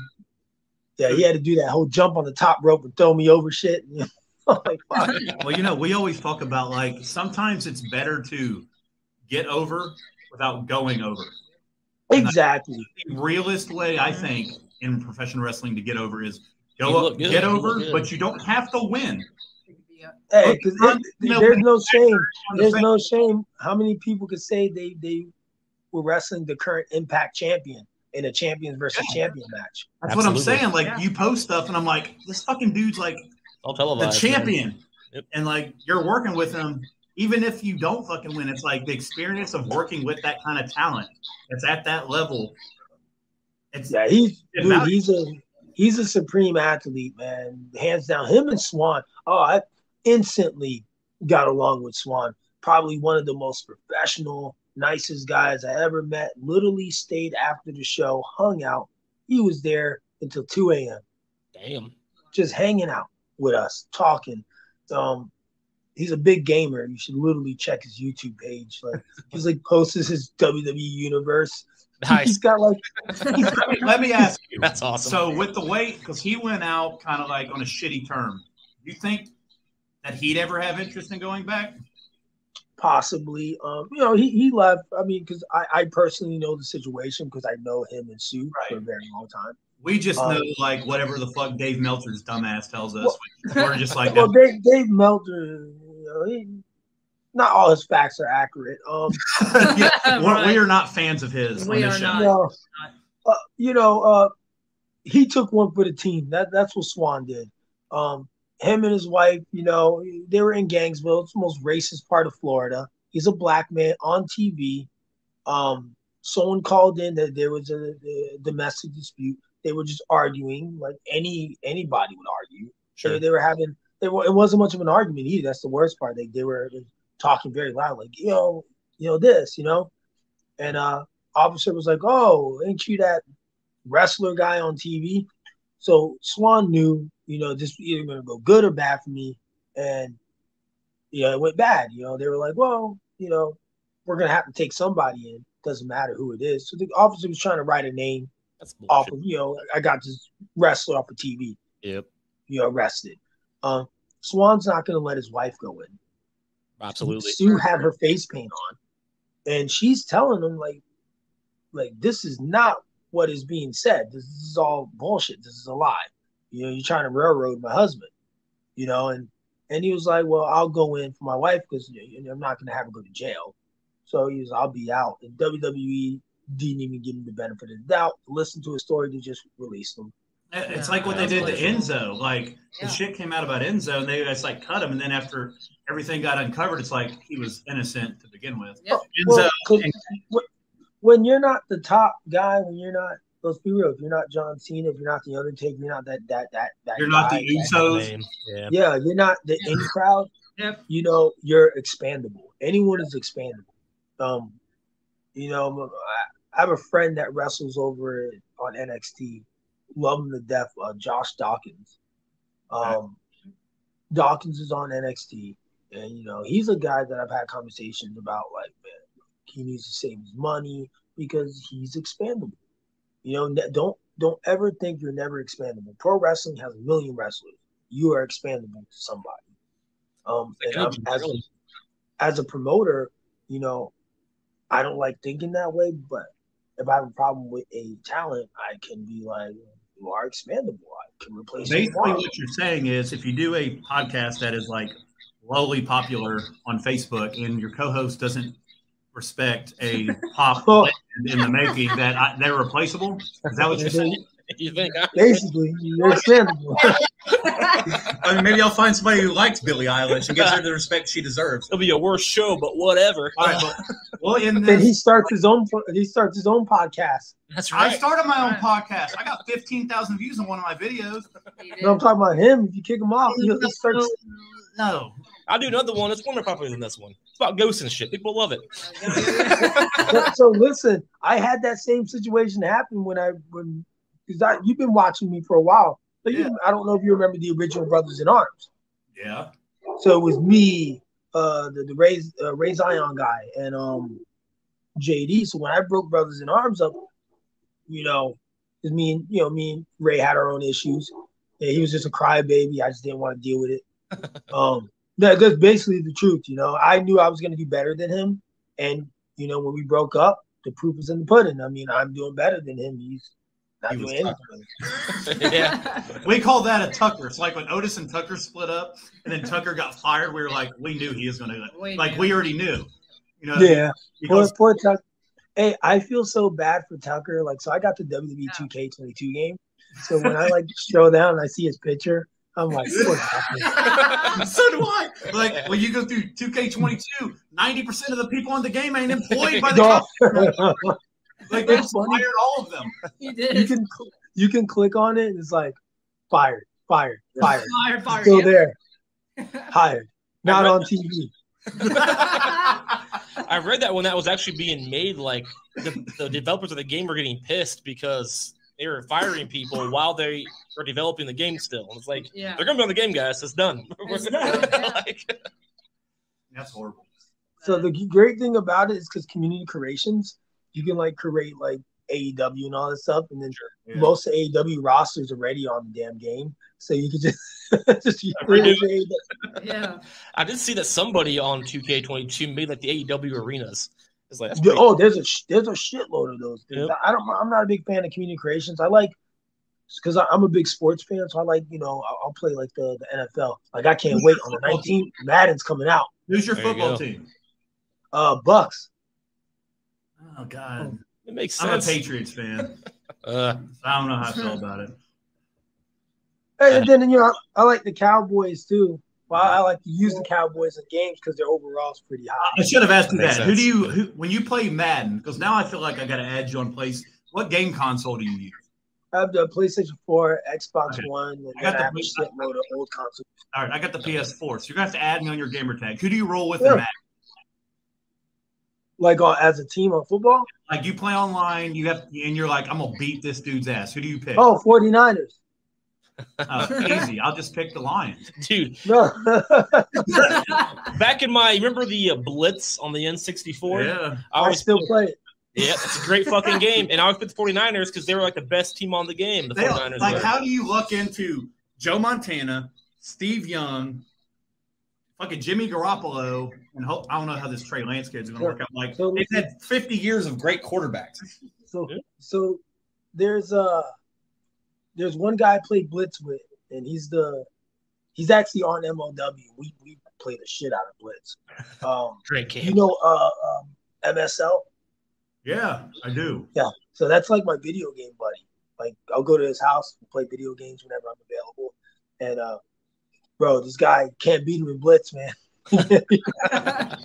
yeah. He had to do that whole jump on the top rope and throw me over shit. (laughs) like, fuck. (laughs) Well, you know, we always talk about like sometimes it's better to get over without going over. Exactly. The realist way, I think, in professional wrestling to get over is go up, get over, look but you don't have to win. Hey, because You know, there's no shame. On the There's no shame. How many people could say they they were wrestling the current Impact champion in a champions versus champion match? That's what I'm saying. Like Yeah. you post stuff, and I'm like, this fucking dude's like I'll the champion, Yep. and like you're working with him. Even if you don't fucking win, it's like the experience of working with that kind of talent. It's at that level. It's Yeah, he's Yeah, dude, now- he's a he's a supreme athlete, man. Hands down. Him and Swann. Oh, I instantly got along with Swann. Probably one of the most professional, nicest guys I ever met. Literally stayed after the show, hung out. He was there until 2 a.m. Damn. just hanging out with us, talking. Um, he's a big gamer. You should literally check his YouTube page. Like he's like posts his WWE universe. He's Nice. got like let, me, (laughs) let me ask you. That's awesome. So with the weight, because he went out kind of like on a shitty term, do you think that he'd ever have interest in going back? Possibly, um, you know, he, he left. I mean, because I, I personally know the situation because I know him and Su for a very long time. We just Um, know like whatever the fuck Dave Meltzer's dumbass tells us. (laughs) We're just like, well, Dave, Dave Meltzer, you know, he, not all his facts are accurate. Um, (laughs) yeah, (laughs) we're, Right. we are not fans of his We on are show. not. you know, uh, you know, uh, he took one for the team. That that's what Swann did. Um, him and his wife, you know, they were in Gainesville. It's the most racist part of Florida. He's a black man on TV. Um, someone called in that there was a, a domestic dispute. They were just arguing, like any anybody would argue. sure. They, they were having. They were, it wasn't much of an argument either. That's the worst part. They they were talking very loud, like you know, you know this, you know, and uh, officer was like, "Oh, ain't you that wrestler guy on TV?" So Swann knew, you know, this either going to go good or bad for me, and you know, it went bad. You know, they were like, "Well, you know, we're going to have to take somebody in. Doesn't matter who it is." So the officer was trying to write a name That's off of, you know, I got this wrestler off of TV Yep. you know, arrested. Um, Swann's not going to let his wife go in. Absolutely. Su had her face paint on, and she's telling him like, like this is not what is being said. This is all bullshit. This is a lie. You know, you're trying to railroad my husband. You know, and and he was like, well, I'll go in for my wife because I'm not going to have her go to jail. So he was, I'll be out. And WWE didn't even give him the benefit of the doubt. Listen to his story, they just released him. It's Yeah, like what they did to Enzo. Like Yeah. the shit came out about Enzo, and they just like cut him. And then after everything got uncovered, it's like he was innocent to begin with. Yep. Enzo, Well, 'cause wh- when you're not the top guy, when you're not, let's be real, if you're not John Cena, if you're not the Undertaker, you're not that that that that. you're not the that- Usos. Yeah. Yeah, you're not the in crowd. (laughs) Yep. You know, you're expandable. Anyone is expandable. Um, you know, I- I have a friend that wrestles over on NXT. Love him to death. Uh, Josh Dawkins. Um, Dawkins is on NXT, and you know he's a guy that I've had conversations about. Like, man, he needs to save his money because he's expandable. You know, don't don't ever think you're never expandable. Pro wrestling has a million wrestlers. You are expandable to somebody. Um, and I'm, as a, as a promoter, you know, I don't like thinking that way. But if I have a problem with a talent, I can be like, you are expandable. I can replace you Basically, what you're saying is if you do a podcast that is like lowly popular on Facebook and your co-host doesn't respect a (laughs) pop Well- in the making, that I, they're replaceable. Is that what you're saying? (laughs) You think? I- (laughs) Basically, you're expandable. I mean, maybe I'll find somebody who likes Billie Eilish and gives her the respect she deserves. It'll be a worse show, but whatever. All right, but, well, in then he starts his own. He starts his own podcast. That's right. I started my own podcast. I got 15,000 views on one of my videos. He No, I'm talking about him. If you kick him off, he he starts. No, I'll do another one that's way more popular than this one. It's about ghosts and shit. People love it. so, (laughs) so listen, I had that same situation happen when I when because I you've been watching me for a while. So you, I don't know if you remember the original Brothers in Arms. yeah, So it was me, uh, the the Ray uh, Ray Zion guy, and um JD. So when I broke Brothers in Arms up, you know, 'cause me and you know me and Ray had our own issues. And he was just a crybaby. I just didn't want to deal with it. (laughs) um, that, that's basically the truth. You know, I knew I was going to do better than him, and you know when we broke up, the proof was in the pudding. I mean, I'm doing better than him. He's not He was doing anything. (laughs) yeah. we call that a Tucker. It's like when Otis and Tucker split up, and then Tucker got fired. We were like, we knew he was going to, We like, knew. we already knew. You know, Yeah. Because poor Tucker. Hey, I feel so bad for Tucker. Like, so I got the WWE 2K22 game. So when I like (laughs) show down and I see his picture, I'm like, poor (laughs) so do I. Like when you go through 2K22, 90% of the people in the game ain't employed by the Dog. company. (laughs) Like they It's funny. fired all of them. He you did. can you can click on it and it's like fired, fired, fired. Fire, fire. Still yeah. there, (laughs) hired, not on TV. I read that when that was actually being made, like the, the developers of the game were getting pissed because they were firing people while they were developing the game still. And it's like Yeah. they're gonna be on the game, guys. It's done. It's (laughs) done, yeah. Like, That's horrible. So the great thing about it is because community creations, you can like create like AEW and all this stuff, and then Yeah. most of AEW rosters are already on the damn game, so you could just (laughs) just use AEW. Yeah. I did see that somebody on 2K22 made like the AEW arenas. It's like that's Oh, there's a sh- there's a shitload of those. Things. Yep. I don't. I'm not a big fan of community creations. I like because I'm a big sports fan, so I like you know I'll, I'll play like the, the NFL. Like I can't wait on the 19th. Madden's coming out. Who's your There football go. team? Uh, Bucks. Oh God, It makes I'm a. Patriots fan. (laughs) Uh, I don't know how I feel about it. And then you know I, I like the Cowboys too. Well, I, I like to use the Cowboys in games because their overall's pretty high. I should have asked you Makes that. Who do you who when you play Madden? Because now I feel like I got to add you on place. What game console do you use? I have the PlayStation 4, Xbox Okay. One, and I got then I the have a Play- shitload of old consoles. All right, I got the PS4, so you're gonna have to add me on your gamer tag. Who do you roll with Yeah. in Madden? Like on, as a team on football. Like you play online, you have, and you're like, I'm gonna beat this dude's ass. Who do you pick? Oh, 49ers. Oh, easy. I'll just pick the Lions. (laughs) dude, No. (laughs) back in my remember the uh, Blitz on the N64? Yeah, I I always still play it. Yeah, it's a great fucking game. And I always picked the 49ers because they were like the best team on the game. The They, 49ers like were. how do you look into Joe Montana, Steve Young, fucking Jimmy Garoppolo, and hope I don't know how this Trey Lance kid's gonna work out. Like So- they've had 50 years of great quarterbacks. So, Yeah. so there's uh there's one guy I played Blitz with, and he's the he's actually on MLW. We we play the shit out of Blitz. Um, (laughs) Great game. you know, uh, um, MSL. Yeah, I do. Yeah, so that's like my video game buddy. Like I'll go to his house and play video games whenever I'm available. And uh, bro, this guy can't beat him in Blitz, man. (laughs) (laughs)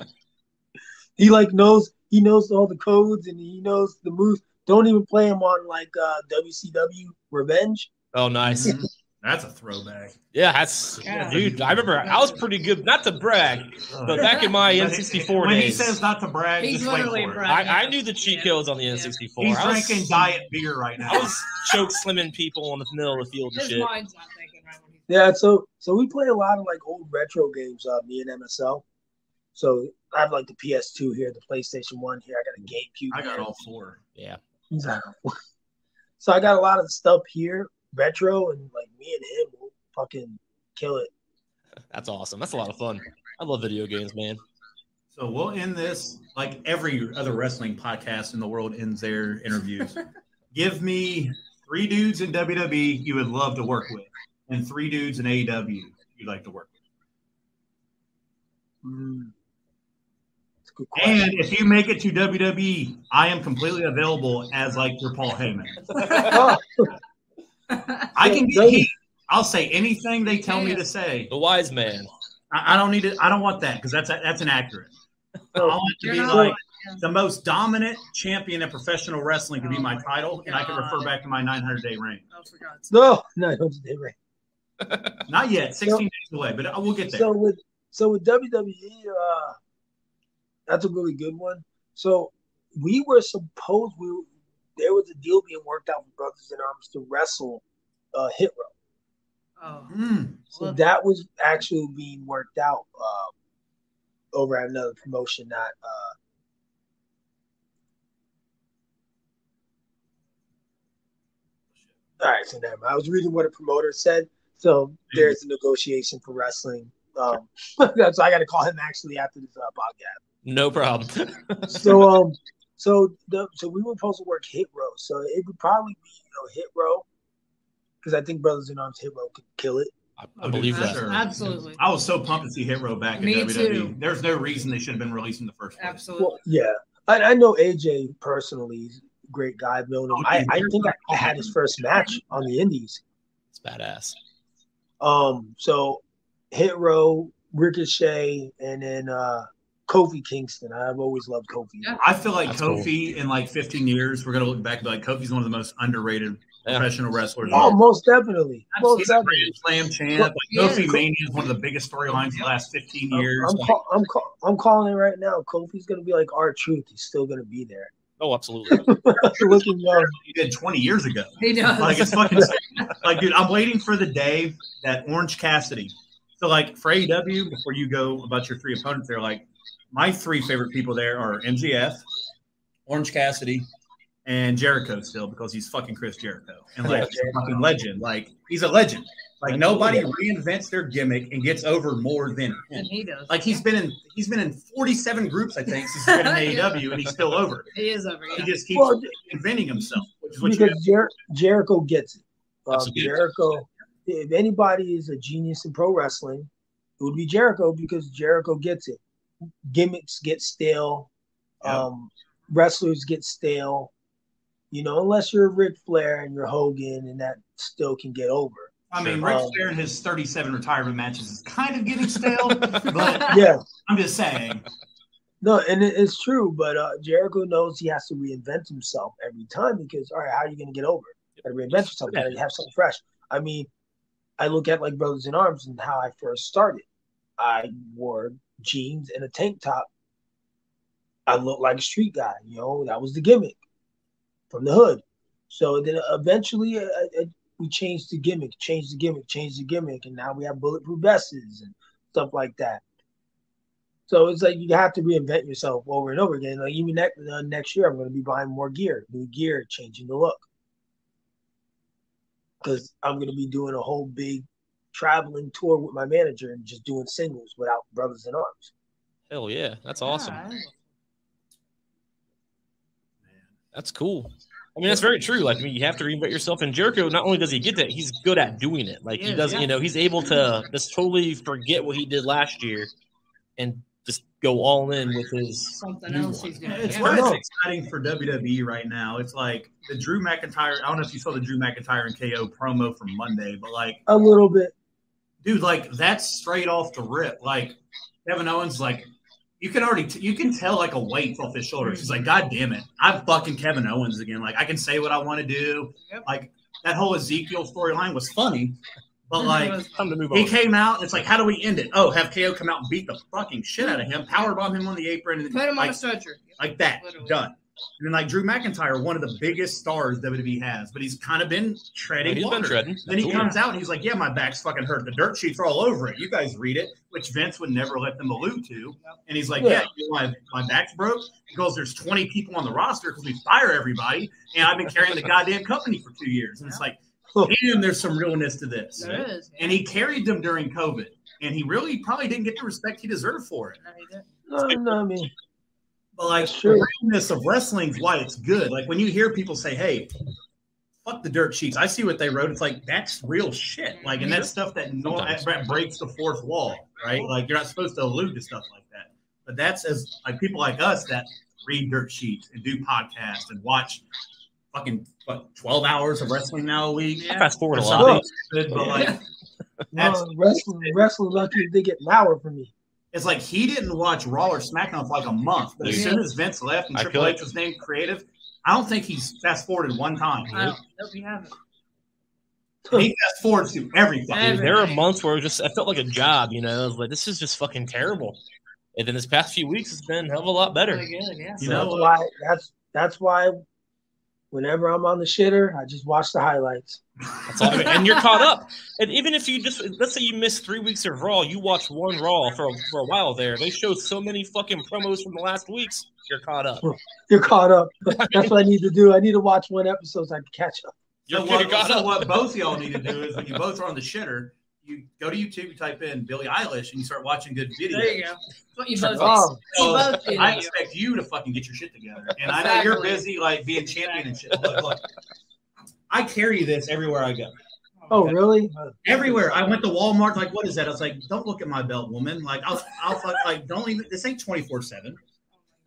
he like knows he knows all the codes and he knows the moves. Don't even play him on like uh, WCW Revenge. oh, nice. That's a throwback. Yeah, that's Yeah. dude. I remember I was pretty good. Not to brag, but back in my (laughs) N64 when he days, says not to brag, He's just wait literally for it. bragging. I, I knew the cheat codes on the N64. He's I was, drinking diet beer right now. I was choke slamming people in the middle of the field and His shit. mind's not thinking right when Yeah, so so we play a lot of like old retro games, uh, me and MSL. So I have like the PS2 here, the PlayStation One here. I got a GameCube. I got here. all four. Yeah, So I got a lot of stuff here, retro, and like me and him will fucking kill it. that's awesome. That's a lot of fun. I love video games, man. So we'll end this like every other wrestling podcast in the world ends their interviews. (laughs) Give me three dudes in WWE you would love to work with, and three dudes in AEW you'd like to work with. Mm. It's a good question. And if you make it to WWE, I am completely available as like your Paul Heyman. (laughs) I can get heat. I'll say anything they tell me to say. The wise man. I, I don't need it. I don't want that because that's that's inaccurate. (laughs) I want to be not- like the most dominant champion in professional wrestling to be Oh my my title, and I can refer back to my 900 day reign. Oh, for God's no, no, don't do. Not yet, 16 days away, but I- we'll get there. So with so with WWE, uh, that's a really good one. So we were supposed we were- there was a deal being worked out with Brothers in Arms to wrestle uh, Hit Row. Oh. Mm. So that was actually being worked out uh, over at another promotion, not uh, All right, so never mind. I was reading what a promoter said. So there's a negotiation for wrestling. Um, (laughs) so I got to call him actually after this uh, podcast. No problem. So um, so the so we were supposed to work Hit Row. So it would probably be you know Hit Row because I think Brothers in Arms Hit Row could kill it. I, I believe that. sure. Absolutely. I was so pumped to see Hit Row back in Me WWE. too. There's no reason they should have been released in the first place. Absolutely. Well, yeah, I, I know AJ personally. He's a great guy. I've known him. I, I think I, I had his first match on the Indies. It's badass. Um, so Hit Row, Ricochet, and then uh Kofi Kingston. I've always loved Kofi. Yeah. I feel like That's Kofi in like 15 years, we're gonna look back and be like Kofi's one of the most underrated Yeah. professional wrestlers. Oh, most definitely. Most He's a definitely. Grand Slam champ. Like, Yeah. Kofi Mania is one of the biggest storylines of the last 15 I'm, years. I'm, call, I'm, call, I'm calling it right now. Kofi's gonna be like R-Truth. He's still gonna be there. Oh, absolutely. (laughs) Looking young. He did 20 years ago. He does. Like it's fucking like, dude. I'm waiting for the day that Orange Cassidy. So, like for AEW, before you go about your three opponents, there, like my three favorite people there are MJF, Orange Cassidy, and Jericho still because he's fucking Chris Jericho and like he's a fucking legend. Like he's a legend. Like nobody reinvents their gimmick and gets over more than him. and he does. Like he's been in he's been in 47 groups, I think, since he's been in (laughs) Yeah. AEW, and he's still over. he is over. He just keeps Well, inventing himself, which is what because Jer- Jericho gets it. Um, Absolutely. Jericho, if anybody is a genius in pro wrestling, it would be Jericho because Jericho gets it. Gimmicks get stale, Yeah. um, wrestlers get stale. You know, unless you're Ric Flair and you're Hogan, and that still can get over. I mean, Sure. Ric Um, Flair in his 37 retirement matches is kind of getting stale, (laughs) but Yeah, I'm just saying. no, and it, it's true. But uh, Jericho knows he has to reinvent himself every time because, all right, how are you going to get over? Got to reinvent yourself. Got to have something fresh. I mean, I look at like Brothers in Arms and how I first started. I wore jeans and a tank top. I looked like a street guy. You know, that was the gimmick from the hood. So then eventually, uh, uh, we changed the gimmick, changed the gimmick, changed the gimmick, and now we have bulletproof vests and stuff like that. So it's like you have to reinvent yourself over and over again. Like even next uh, next year, I'm going to be buying more gear, new gear, changing the look, because I'm going to be doing a whole big traveling tour with my manager and just doing singles without Brothers in Arms. Hell yeah, that's awesome. Alright. That's cool. I mean, that's very true. Like, I mean, you have to reinvent yourself. And Jericho, not only does he get that, he's good at doing it. Like, he Yeah, doesn't, yeah. you know, he's able to just totally forget what he did last year and just go all in with his. Something else one. he's doing. It's yeah. what it's exciting for WWE right now. It's like the Drew McIntyre. I don't know if you saw the Drew McIntyre and KO promo from Monday, but like, A little bit. Dude, like that's straight off the rip. Like Kevin Owens, like you can already t- you can tell like a weight off his shoulders. He's like, God damn it, I'm fucking Kevin Owens again. Like I can say what I want to do. Yep. Like that whole Ezekiel storyline was funny, but (laughs) like. Time to move He on. came out. and It's like, how do we end it? Oh, have KO come out and beat the fucking shit out of him, powerbomb him on the apron, and Put him on like, a stretcher. like that, Literally. done. And then like Drew McIntyre, one of the biggest stars WWE has, but he's kind of been treading He's been water. treading. Then he Absolutely. comes out and he's like, "Yeah, my back's fucking hurt. The dirt sheets are all over it. You guys read it," which Vince would never let them allude to. And he's like, Yeah. "Yeah, you know why my back's broke because there's 20 people on the roster because we fire everybody, and I've been carrying the goddamn company for two years." And it's like, damn, there's some realness to this. There is. And he carried them during COVID, and he really probably didn't get the respect he deserved for it. No, he didn't. No, no, I mean, But like That's true. the realness of wrestling's why it's good. Like when you hear people say, "Hey, fuck the dirt sheets," I see what they wrote. It's like that's real shit. Like, and that's stuff that no that breaks the fourth wall, right? Like you're not supposed to allude to stuff like that. But that's as like people like us that read dirt sheets and do podcasts and watch fucking what twelve hours of wrestling now a week. I fast forward a lot. something stupid, but like that's no, wrestling, wrestling lucky they get an hour from me. It's like he didn't watch Raw or SmackDown for like a month, but as Yeah. soon as Vince left and I Triple H was named creative, I don't think he's fast forwarded one time. I don't, nope, he haven't. he fast forwards to everything. Every- There are months where it just I felt like a job, you know, I was like this is just fucking terrible. And then this past few weeks, it's been a hell of a lot better. Really good, yeah. You So know that's why that's that's why whenever I'm on the shitter, I just watch the highlights. That's all. And you're caught up. And even if you just let's say you miss three weeks of Raw, you watch one Raw for for a while there. They showed so many fucking promos from the last weeks. You're caught up. (laughs) You're caught up. That's what I need to do. I need to watch one episode so I can catch up. You're, So, you're what, caught so up. what both y'all need to do is when you both are on the shitter, you go to YouTube, you type in Billie Eilish, and you start watching good videos. There you go. What you both Oh, You both. I expect you to fucking get your shit together. And I know you're busy like being champion and shit. Look, look. I carry this everywhere I go. oh really? Everywhere. I went to Walmart, like, what is that? I was like, don't look at my belt, woman. Like, I'll, I'll fuck, like, don't even, this ain't 24 7.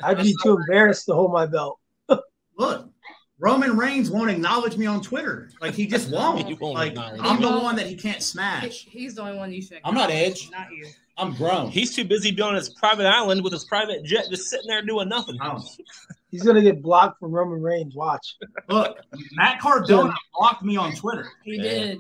I'd be too embarrassed to hold my belt. (laughs) Look, Roman Reigns won't acknowledge me on Twitter. Like, he just won't. (laughs) He won't like, I'm the one that he can't He- smash. he's the only one you should. I'm not Edge. Not you. I'm grown. He's too busy being on his private island with his private jet, just sitting there doing nothing. Um, (laughs) He's gonna get blocked from Roman Reigns. Watch. look, Matt Cardona blocked me on Twitter. He Yeah. did.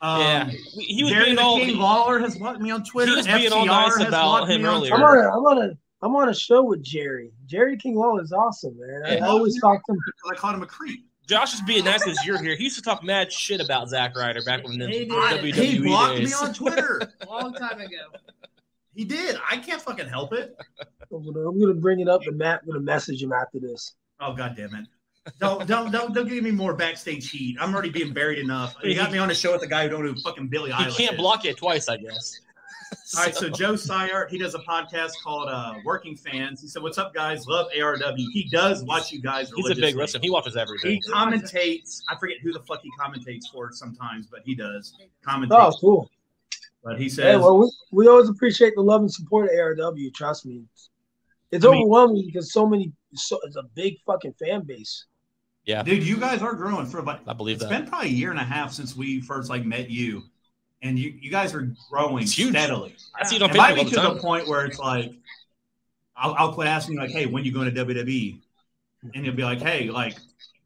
Um, yeah, he was Jerry being the all. King Lawler has blocked me on Twitter. He was being all FTR nice has about blocked him earlier. I'm Twitter. on a I'm on a I'm on a show with Jerry. Jerry King Lawler is awesome, man. I, I Yeah. always talk to him. I called him a creep. Josh is being nice because you're here. He used to talk mad shit about Zack Ryder back when the He did. WWE he blocked days. me on Twitter. A (laughs) long time ago. he did. I can't fucking help it. I'm gonna, I'm gonna bring it up and Matt I'm gonna message him after this. Oh god damn it. Don't don't don't don't give me more backstage heat. I'm already being buried enough. You got me on a show with a guy who don't know fucking Billie he Eilish can't is. block it twice, I guess. All right, so Joe Syart, he does a podcast called uh, Working Fans. He said, "What's up, guys? Love ARW." He does watch you guys. he's a big wrestler. He watches everything. He commentates. I forget who the fuck he commentates for sometimes, but he does commentate. Oh, cool. But he Hey, well, we, we always appreciate the love and support of ARW. Trust me, it's I mean- overwhelming because so many. So it's a big fucking fan base. Yeah, "Dude, you guys are growing for about I believe It's that. been probably a year and a half since we first like met you, and you you guys are growing It's huge. steadily. I see it on It might be all to the the point where it's like, I'll, I'll quit asking you like, "Hey, when you going to WWE?" And you'll be like, "Hey, like,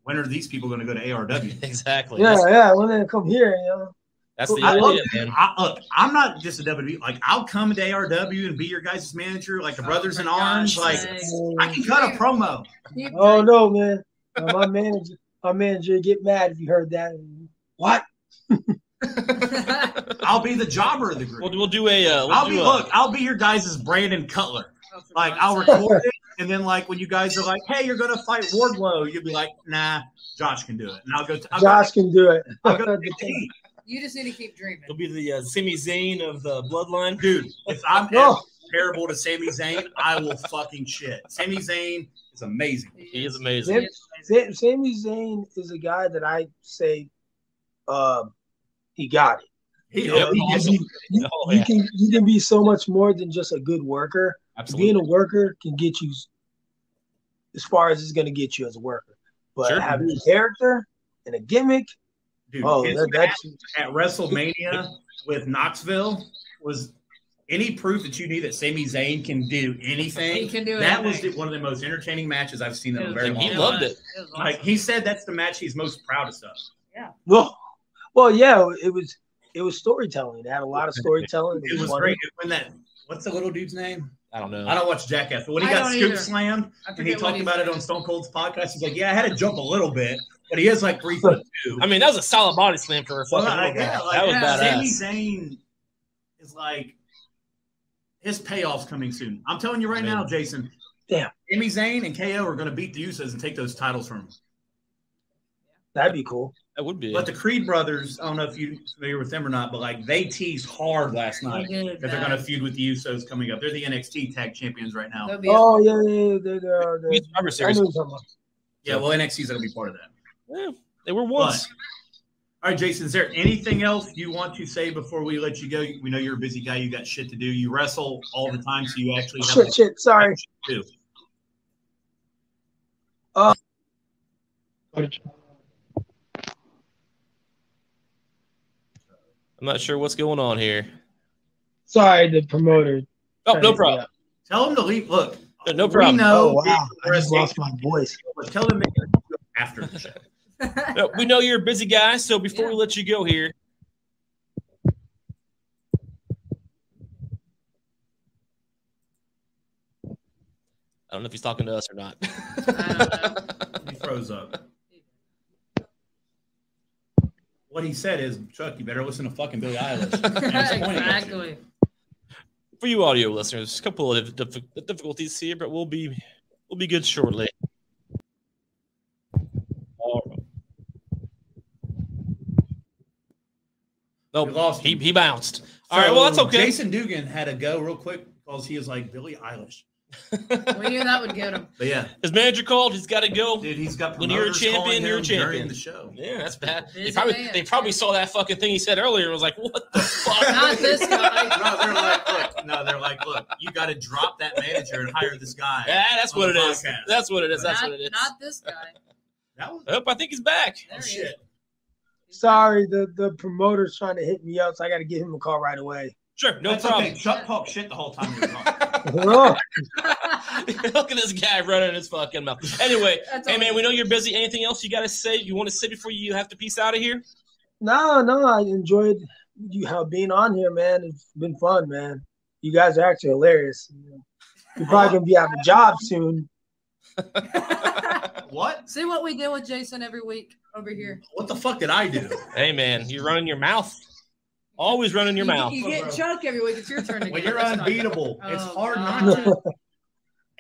when are these people going to go to ARW?" (laughs) Exactly. Yeah, That's, yeah. When they come here, you know. that's the I love idea, it. man. I, look, I'm not just a WWE. Like, I'll come to ARW and be your guys' manager, like the Brothers Oh in my Arms. gosh, Like, thanks. I can cut a promo. Oh no, man! Uh, my manager, my manager, get mad if you heard that. What? (laughs) I'll be the jobber of the group. We'll, we'll do a. Uh, we'll I'll do be a- look. I'll be your guys' Brandon Cutler. Oh, Like I'll record it, and then like when you guys are like, "Hey, you're gonna fight Wardlow," you'll be like, "Nah, Josh can do it." And I'll go. To, I'll Josh can do it. I'll go to NXT. You just need to keep dreaming. He'll be the uh, Sami Zayn of the Bloodline. dude. If I'm No. ever comparable to Sami Zayn, I will fucking shit. Sami Zayn is amazing. He is amazing. Sam, Sa- Sami Zayn is a guy that I say, um, he got it. He, Yep. he You, is- you- you- Oh, you yeah. can you can be so much more than just a good worker. Absolutely. Being a worker can get you as far as it's going to get you as a worker. But Sure. having a character and a gimmick, dude, oh, his that, match that's at WrestleMania with Knoxville was any proof that you need that Sami Zayn can do anything. He can do that was anything. the, one of the most entertaining matches I've seen in a It very was- long He loved it. was Like he said, that's the match he's most proudest of. Yeah. well, well, yeah, it was it was storytelling. It had a lot of storytelling. It was funny. great when that. What's the little dude's name? I don't know. I don't watch Jackass, but when he I got don't scoop either. slammed and he talked his about it on. Stone Cold's podcast, he's like, "Yeah, I had to jump a little bit, but he is like three foot two. I mean, that was a solid body slam for a Well, fucking like, yeah, like, that was yeah, Sami badass. Zayn is like his payoff's coming soon. I'm telling you right I mean- now, Jason. Damn. Sami Zayn and KO are going to beat the Usos and take those titles from him. That'd be cool. That would be. But the Creed brothers, I don't know if you're familiar with them or not, but like they teased hard last night did that they're going to feud with the Usos coming up. They're the NXT tag champions right now. Be Oh yeah, yeah, yeah. They're, they're, they're, Survivor I know Series. what you're talking about. Yeah, well, NXT's going to be part of that. Yeah, they were once. All right, Jason, is there anything else you want to say before we let you go? We know you're a busy guy. You got shit to do. You wrestle all the time, so you actually have Shit, shit. Sorry. to do. Uh, I'm not sure what's going on here. Sorry, the promoter. Oh, no problem. Tell them to leave. Look, No, no we problem. know Oh wow, I just lost my voice. but tell them they after the show. (laughs) No, we know you're a busy guy, so before we let you go here, I don't know if he's talking to us or not. (laughs) He froze up. What he said is, Chuck, you better listen to fucking Billie Eilish. (laughs) And it's pointing at you. exactly. For you audio listeners, a couple of dif- difficulties here, but we'll be we'll be good shortly. All right. We Nope, lost he, he bounced. All right, well that's okay. Jason Dugan had a go real quick because he is like Billie Eilish. We knew that would get him. But yeah, His manager called. He's got to go. dude, he's got When you're a champion, you're a champion. during the show. Yeah, that's bad. They probably they probably saw that fucking thing he said earlier and was like, "What the fuck?" (laughs) Not this guy. No, they're like, look, no, they're like, look, you got to drop that manager and hire this guy. Yeah, that's what it the is. That's what it is. That's not, what it is. not this guy. That was Oh, I think he's back. There oh, he shit. is. Sorry, the the promoter's trying to hit me up, so I got to give him a call right away. Sure, no That's problem. okay. Chuck talk shit the whole time you're talking. (laughs) (laughs) Look at this guy running his fucking mouth. Anyway, (laughs) That's hey man, we know you're busy. Anything else you got to say? You want to say before you have to peace out of here? no, no, I enjoyed you how being on here, man. It's been fun, man. You guys are actually hilarious. You're (laughs) probably gonna be out of a job soon. What? See what we do with Jason every week over here. What the fuck did I do? Hey man, you're running your mouth. Always running your you, mouth. You get Chuck every week. It's your turn to Well, you're Let's unbeatable. it's Oh, hard God. not to.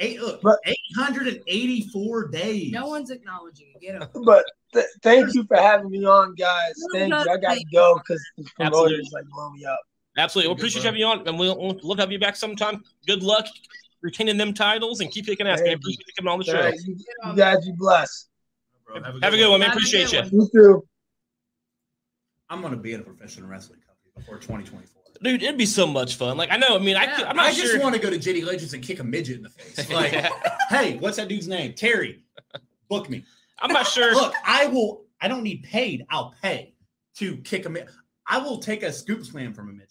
Eight, look, 884 days. No one's acknowledging you. Get him. But th- thank you for having me on, guys. No, Thank no, you. I got to go because the Absolutely. promoters like blow me up. Absolutely. We'll appreciate bro. having you on, and we'll, we'll love to have you back sometime. Good luck retaining them titles and keep kicking ass, man. Thank Appreciate you coming on the show. right, you, you guys be blessed. Bro, Have a good one, man. Have a Appreciate good you. one. You too. I'm going to be in a professional wrestling company before 2024. Dude, it'd be so much fun. Like I know, I mean, I could, Yeah. I'm not I sure. just want to go to JD Legends and kick a midget in the face. (laughs) Like, hey, what's that dude's name? Terry. Book me. I'm not sure. Look, I will. I don't need paid. I'll pay to kick a midget. I will take a scoop slam from a midget.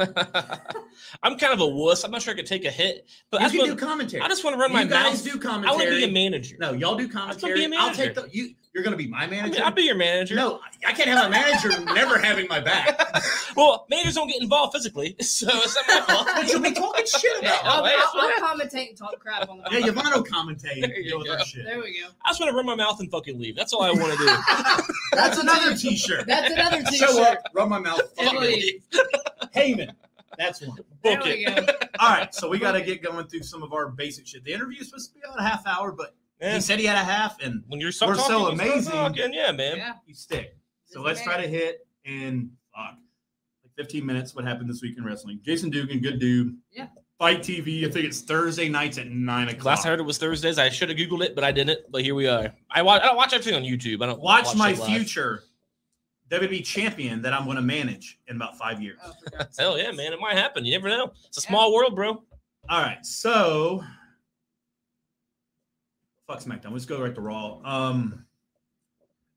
(laughs) I'm kind of a wuss. I'm not sure I could take a hit, but you I can want, do commentary. I just want to run you my guys mouth. do commentary. I want to be a manager. No, y'all do just wanna commentary. be a I'll take the you. You're gonna be my I manager. mean, I'll be your manager. no, I can't have a manager never having my back. (laughs) Well, managers don't get involved physically, (laughs) so it's not my fault. But you'll be talking shit about. Oh, I'll, hey, I'll, I'll commentate and talk crap on the Yeah, Yvonne commentate. There you Deal with go. her shit. There we go. I just want to run my mouth and fucking leave. That's all I want to do. (laughs) That's another T-shirt. That's another t-shirt. Show up, rub my mouth. And fucking leave. leave. Heyman. That's one. There Book we it. go. All right, so we got to get going through some of our basic shit. The interview is supposed to be about a half hour, but Man, he said he had a half, and when you're so We're so talking, you amazing. talking. Yeah, man. Yeah. you stick. So let's try to hit in fuck, like 15 minutes. What happened this week in wrestling? Jason Dugan, good dude. Yeah. Fight TV. I think it's Thursday nights at nine o'clock. Last I heard it was Thursdays. I should have googled it, but I didn't. But here we are. I watch. I don't watch everything on YouTube. I don't Watch my future WWE champion that I'm going to manage in about five years. Oh, Hell yeah, man! It might happen. You never know. It's a Yeah. small world, bro. All right, so fuck SmackDown. Let's go right to Raw. Um,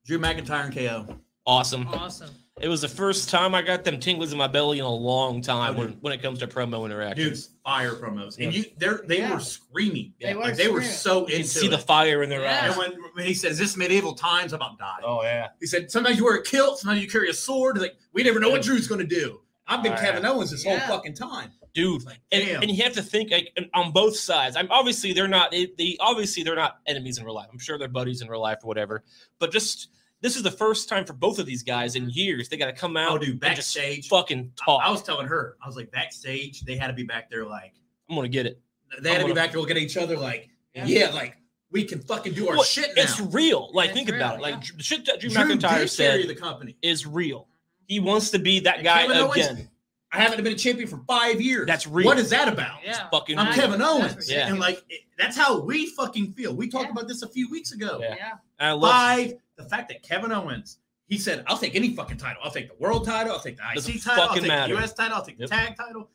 Drew McIntyre and KO. Awesome. Awesome. It was the first time I got them tingles in my belly in a long time Oh, when, when it comes to promo interactions. Dudes, fire promos, and you, they're they Yeah. were screaming. They were like they were so You into can see it. the fire in their Yeah. And eyes. when, when he says this medieval times, I'm about dying. Oh yeah. He said sometimes you wear a kilt, sometimes you carry a sword. Like we never know what Drew's going to do. I've been Oh, Kevin Owens this Yeah. whole fucking time. Dude. Like, And, damn. and you have to think like on both sides. I'm obviously they're not they, they obviously they're not enemies in real life. I'm sure they're buddies in real life or whatever. But just this is the first time for both of these guys in years they got to come oh, out oh, dude, and just backstage. fucking talk. I was telling her, I was like, backstage, they had to be back there like I'm gonna get it. they had to I'm be gonna- back there looking at each other like, Yeah. yeah, like we can fucking do our Well, shit now. it's real. Like Yeah, think it's about it. Like the shit that Drew, Drew McIntyre said the company. is real. He wants to be that And guy Kevin Owens- again. I haven't been a champion for five years. That's real. What is that about? Yeah. Fucking I'm real. Kevin Owens. Yeah. And like it, that's how we fucking feel. We talked Yeah. about this a few weeks ago. Yeah. Yeah. I love Five, the fact that Kevin Owens, he said, I'll take any fucking title. I'll take the world title, I'll take the Doesn't IC title, I'll take matter. the US title, I'll take Yep. the tag title.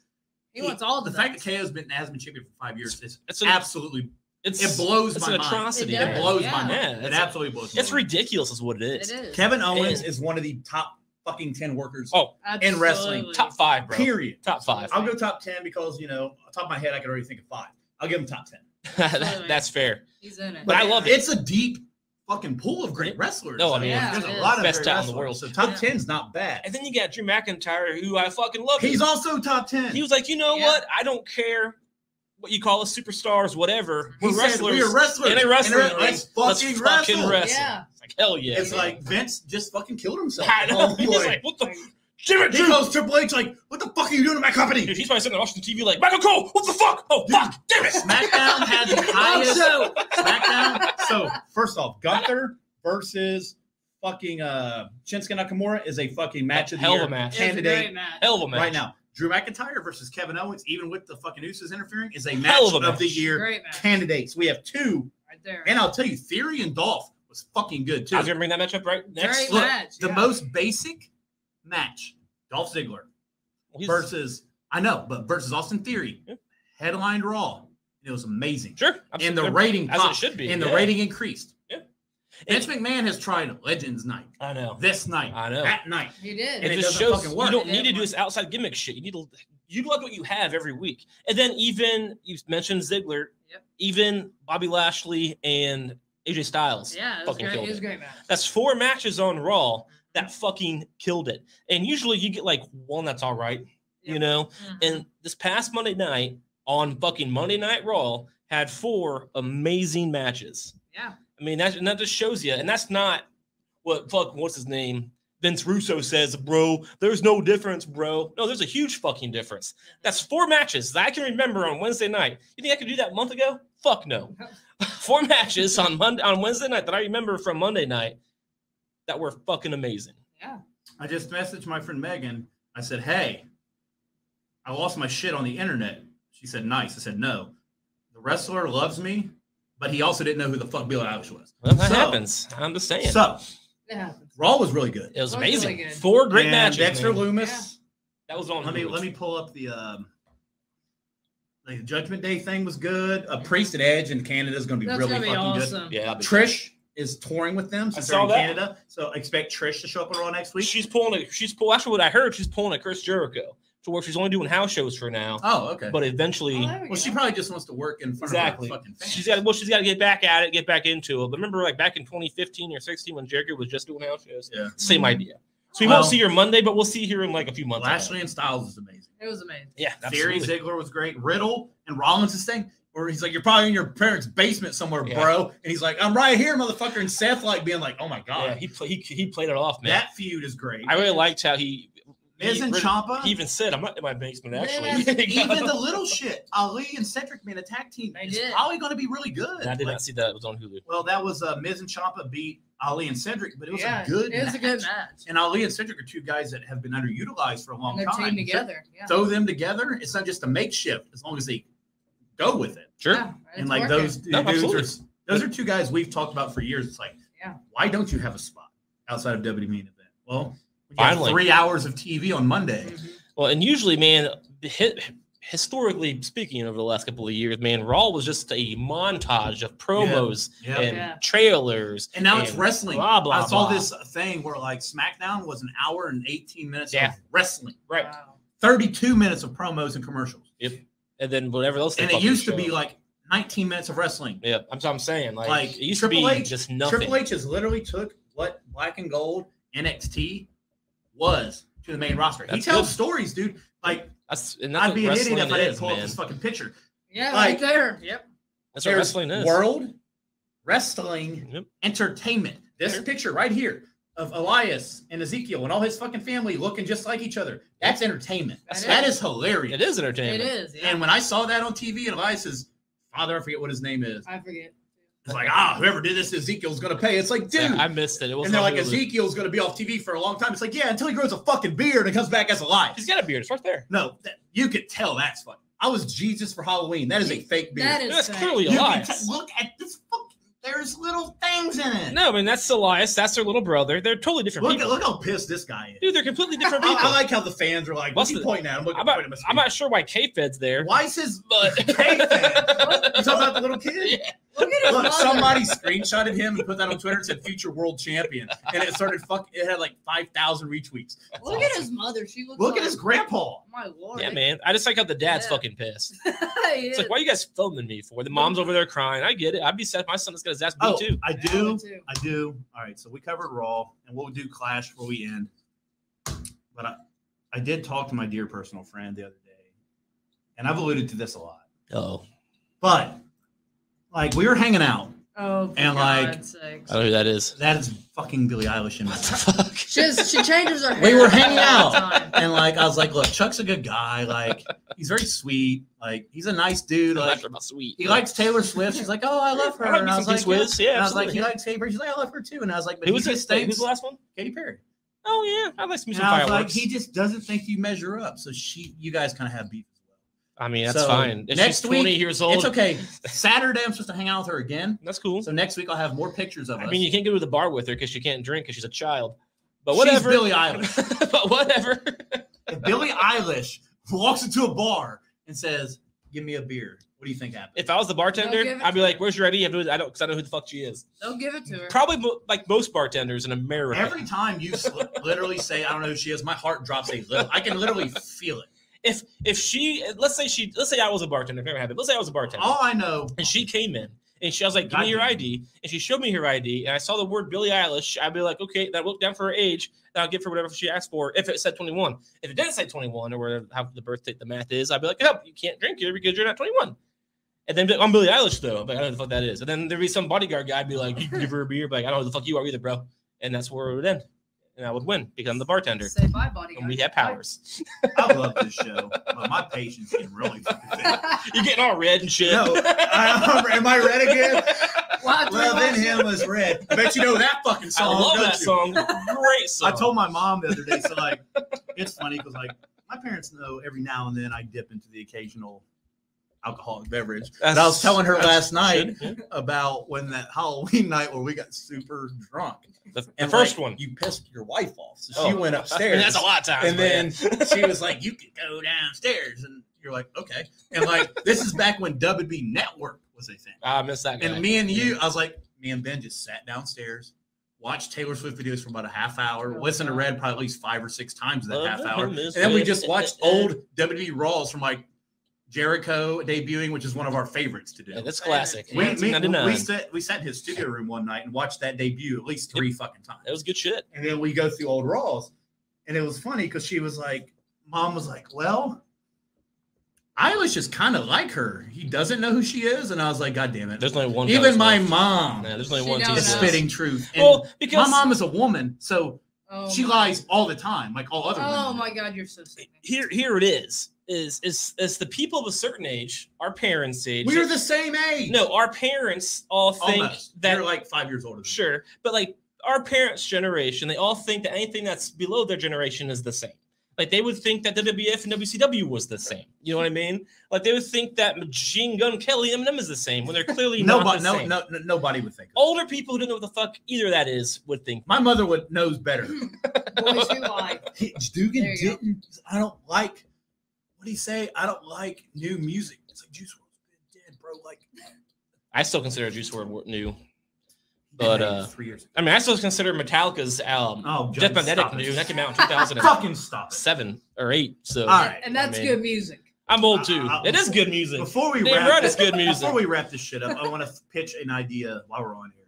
He wants all the the fact that KO's been has been champion for five years is it's an, absolutely it's it blows it's my an mind. atrocity. It It blows yeah. my mind. Yeah, it it's- absolutely blows my It's mind. ridiculous, is what it is. It is. Kevin Owens And- is one of the top fucking ten workers. Oh, in wrestling, top five, bro. period. Top five. I'll go top ten because you know, off top of my head, I can already think of five. I'll give him top ten. (laughs) That- that's fair. He's in it. But I love it. It's a deep fucking pool of great wrestlers. No, I mean, Yeah, there's a is. lot of Best great talent in the world. So top Yeah. ten's not bad. And then you got Drew McIntyre, who I fucking love. He's also top ten. He was like, you know Yeah. what? I don't care what you call us superstars, whatever. We're said, wrestlers. We are wrestlers. And they wrestling. And let's Let's fucking fucking wrestle. wrestle. Yeah. It's like hell yeah. It's like Vince just fucking killed himself. I know. Oh, He's boy. like, what the? Damn it, he Drew. goes Triple H like, what the fuck are you doing to my company? Dude, he's probably sitting there watching TV like, Michael Cole, what the fuck? Oh, fuck, damn it. SmackDown had the (laughs) highest. Also, SmackDown. So first off, Gunther versus fucking uh Shinsuke Nakamura is a fucking match of the Hell of a match. it was a candidate match. Hell of a match. right now. Drew McIntyre versus Kevin Owens, even with the fucking Usos interfering, is a match Hell of of, match. the year Great match. candidates. We have two, Right there. and I'll tell you, Theory and Dolph was fucking good too. I was gonna bring that match up right next. Great Look, match. the yeah. most basic match, Dolph Ziggler He's- versus I know, but versus Austin Theory, Yeah. headlined Raw. It was amazing. Sure. And the Absolutely. rating as popped, it should be. and the rating increased. Yeah. Vince McMahon has tried Legends Night, I know. this night, I know. that night. He did. And it it just doesn't shows fucking you don't It need to didn't do this outside gimmick shit. You need to utilize what you have every week. And then even you mentioned Ziggler, Yep. even Bobby Lashley and AJ Styles. yeah, it was fucking great. killed It was it. great match. That's four matches on Raw that fucking killed it. And usually you get like one that's all right, you Yep. know. Mhm. And this past Monday night, on fucking Monday Night Raw had four amazing matches. Yeah. I mean, that, and that just shows you, and that's not what fuck, what's his name? Vince Russo says, bro, there's no difference, bro. No, there's a huge fucking difference. That's four matches that I can remember on Wednesday night. You think I could do that a month ago? Fuck no. Four matches on Monday on Wednesday night that I remember from Monday night that were fucking amazing. Yeah. I just messaged my friend Megan. I said, "Hey, I lost my shit on the internet." She said, "Nice." I said, "No, the wrestler loves me, but he also didn't know who the fuck Billie Eilish was." Well, that So- happens. I'm just saying. So It happens. Raw was really good. it was That was really amazing. good. Four great And matches. Dexter man. Lumis. That was on. Let me Hulu. let me pull up the um the Judgment Day thing was good. A Priest and Edge in Canada is going to be That's really gonna be fucking awesome. Yeah, good. be- Trish is touring with them since they're saw in that. Canada, so expect Trish to show up on Raw next week. She's pulling a. She's pull. Actually, what I heard, she's pulling a Chris Jericho to where she's only doing house shows for now. oh, okay. But eventually, Oh, we well, she probably just wants to work in front exactly. of her fucking fans. She's got. Well, she's got to get back at it, get back into it. But remember, like back in 2015 or 16, when Jericho was just doing house shows. Yeah. Same Mhm. idea. So we Well- won't see her Monday, but we'll see her in like a few months. Lashley and Styles is amazing. It was amazing. Yeah, Theory absolutely. Ziggler was great. Riddle and Rollins' thing, where he's like, "You're probably in your parents' basement somewhere, Yeah. bro," and he's like, "I'm right here, motherfucker." And Seth like being like, "Oh my Yeah, god, he, play, he he played it off, man. that feud is great." I really liked how he. Miz he, and really- Ciampa. he even said, "I'm not in my basement." Actually, (laughs) Even the (laughs) little shit, Ali and Cedric man, a tag team They is did. probably going to be really good. I did Like, not see that. It was on Hulu. well, that was uh, Miz and Ciampa beat Ali and Cedric, but it was yeah, a good. It was a good match. match. And Ali and Cedric are two guys that have been underutilized for a long And their time. team together. Yeah. Throw them together. It's not just a makeshift as long as they go with it. Sure. Yeah, and like working. those No, dudes absolutely. are those are two guys we've talked about for years. It's like, Yeah. why don't you have a spot outside of WWE main event? Well, we Finally. three hours of TV on Monday. Mhm. Well, and usually, man, hi- historically speaking, over the last couple of years, man, Raw was just a montage of promos Yeah. and Yeah. trailers. And now it's wrestling. Blah blah. I saw blah. this thing where like SmackDown was an hour and 18 minutes Yeah. of wrestling, right, Wow. 32 minutes of promos and commercials. Yep. and then whatever else. they And it used to be like 19 minutes of wrestling. Yeah, I'm, I'm saying like, Like, it used Triple to be H- just nothing. Triple H has literally took what Black and Gold NXT was to the main roster. he tells good. stories, dude. Like That's, and that's I'd what be an idiot if I didn't is, pull up this fucking picture. Yeah, Like- right there. Yep. That's what wrestling is. World Wrestling Yep. Entertainment. This Sure. picture right here of Elias and Ezekiel and all his fucking family looking just like each other. That's entertainment. That that is. is hilarious. It is entertainment. It is. Yeah. And when I saw that on TV and Elias's father, I forget what his name is. I forget. It's like, ah, whoever did this Ezekiel's gonna pay. It's like, dude. Yeah, I missed it. It was and they're like, Hulu. Ezekiel's gonna be off TV for a long time. It's like, yeah, until he grows a fucking beard and comes back as Elias. He's got a beard. It's right there. No, that, you could tell that's fucking. I was Jesus for Halloween. That is a fake beard. That is That's fake. clearly You can Elias. t- look at this. Fucking, there's little things in it. No, I mean that's Elias. That's their little brother. They're totally different Look people. look how pissed this guy is. Dude, they're completely different I, people. I like how the fans are like, "What's What's he the- pointing at?" I'm looking I'm not, pointing at my I'm not sure why K-Fed's there, Why is his but K-Fed? (laughs) You talking about the little kid? Yeah. Look at his mother. somebody screenshotted him and put that on Twitter and said "future world champion," and it started fuck. It had like five thousand retweets. Look at his mother. She looks. Look like, at his grandpa. My lord. Yeah, man. I just like how the dad's Yeah. fucking pissed. (laughs) He It's like, is. why you guys filming me for? The mom's over there crying. I get it. I'd be sad. My son is gonna his ass beat Oh, too. I do. me too. I do. All right, so we covered Raw, and we'll do Clash before we end. But I, I did talk to my dear personal friend the other day, and I've alluded to this a lot. Oh, But like we were hanging out, Oh, for And, like- God's sakes. I don't know who that is. that is fucking Billie Eilish in What my the fuck? She, has- she changes her hair. (laughs) We were hanging out. and like I was like, look, Chuck's a good guy. Like he's very sweet. Like he's a nice dude. I'm Like not about sweet. he likes Taylor Swift. She's like, oh, I love her. (laughs) I like And I was like, T Swizz. Yeah, And I was like, absolutely. he likes Taylor. Perry. She's like, I love her too. And I was like, but Who he was just this? Wait, thinks Who's the last one? Katy Perry. Oh yeah, I like some And I was like, fireworks. he just doesn't think you measure up. So she, you guys kind of have beef as well. I mean, that's So, fine. If next she's 20 week, years old, It's okay. Saturday, I'm supposed to hang out with her again. That's cool. So next week, I'll have more pictures of I us. I mean, you can't go to the bar with her because she can't drink because she's a child. But whatever. She's whatever. Billie (laughs) Eilish. but whatever. if Billie Eilish walks into a bar and says, "Give me a beer," what do you think happens? If I was the bartender, I'd be like, "Where's your ID?" I don't, because I don't, because I know who the fuck she is. They'll give it to her. Probably mo- like most bartenders in America. Every time you sl- literally say, "I don't know who she is," my heart drops a little. I can literally feel it. If if she, let's say she, let's say I was a bartender. Never it. Let's say I was a bartender, All I know, and she came in And she I was like, "Give me your ID," and she showed me her ID, and I saw the word Billie Eilish. I'd be like, "Okay," that I look down for her age, and I'll give her whatever she asked for. If it said 21, if it didn't say 21 or whatever how the birth date the math is, I'd be like, "No, you can't drink here because you're not 21." And then I'm Billie Eilish though, but I don't know what the fuck that is. And then there'd be some bodyguard guy, I'd be like, "You can give her a beer," but like, I don't know who the fuck you are either, bro. And that's where it would end, and I would win become the bartender, Say bye, bodyguard. and we have powers. I love this show, but my patience getting really fucking thin. You're getting all red and shit. No, I, am I red again? Well, Well, then him was red. I bet you know that fucking song. I love that you? song. Great song. I told my mom the other day, so like, it's funny because like my parents know every now and then I dip into the occasional alcoholic beverage. And I was telling her last night yeah. about when that Halloween (laughs) night where we got super drunk. The, the And first like, one. you pissed your wife off, so she Oh. went (laughs) upstairs. mean, that's a lot of times. and then she was like, "You can go downstairs," and you're like, "Okay." And like, this is back when WB Network was a thing. Ah, I miss that guy. And me and you, mm-hmm. I was like, me and Ben just sat downstairs, watched Taylor Swift videos for about a half hour, listened to Red probably at least five or six times in that Love half hour. And then we just watched (laughs) old WWE Raws from like Jericho debuting, which is one of our favorites to do. Yeah, that's classic. we, me- 1999. we, sat, we sat in his studio room one night and watched that debut at least three fucking times. That was good shit. And then we go through old Raws. And it was funny because she was like, Mom was like, Well, I was just kind of like her. He doesn't know who she is. And I was like, God damn it. There's only one. Even my Swift. mom Yeah, there's only She one. is know. Spitting truth. And Well, because my mom is a woman, so Oh she lies all the time, like all other Oh women. my god, you're so sick. here, here it is. Is is is the people of a certain age, our parents' age? We're the same age. no, our parents all think Almost. that You're like five years older than me. sure, but like our parents' generation, they all think that anything that's below their generation is the same. Like they would think that WWF and WCW was the same. You know what I mean? Like they would think that Machine Gun Kelly Eminem is the same when they're clearly Nobody, not the no, same. no, no, nobody would think. Of it. Older people who don't know what the fuck either of that is would think. My mother would knows better. (laughs) Boys who lie. He, Dugan you didn't. I don't like. What do you say? I don't like new music. It's like Juice WRLD's been dead, bro. Like, I still consider Juice WRLD new. But, uh, three years. Ago. I mean, I still consider Metallica's um, Oh, Death Magnetic new. That came out in 2007 Fucking stop it. or eight. So All right. And that's I mean- good music. I'm old too. Uh, uh, it is good music. Before we Damn wrap, right, this, it's good music. Before we wrap this shit up, I want to pitch an idea while we're on here,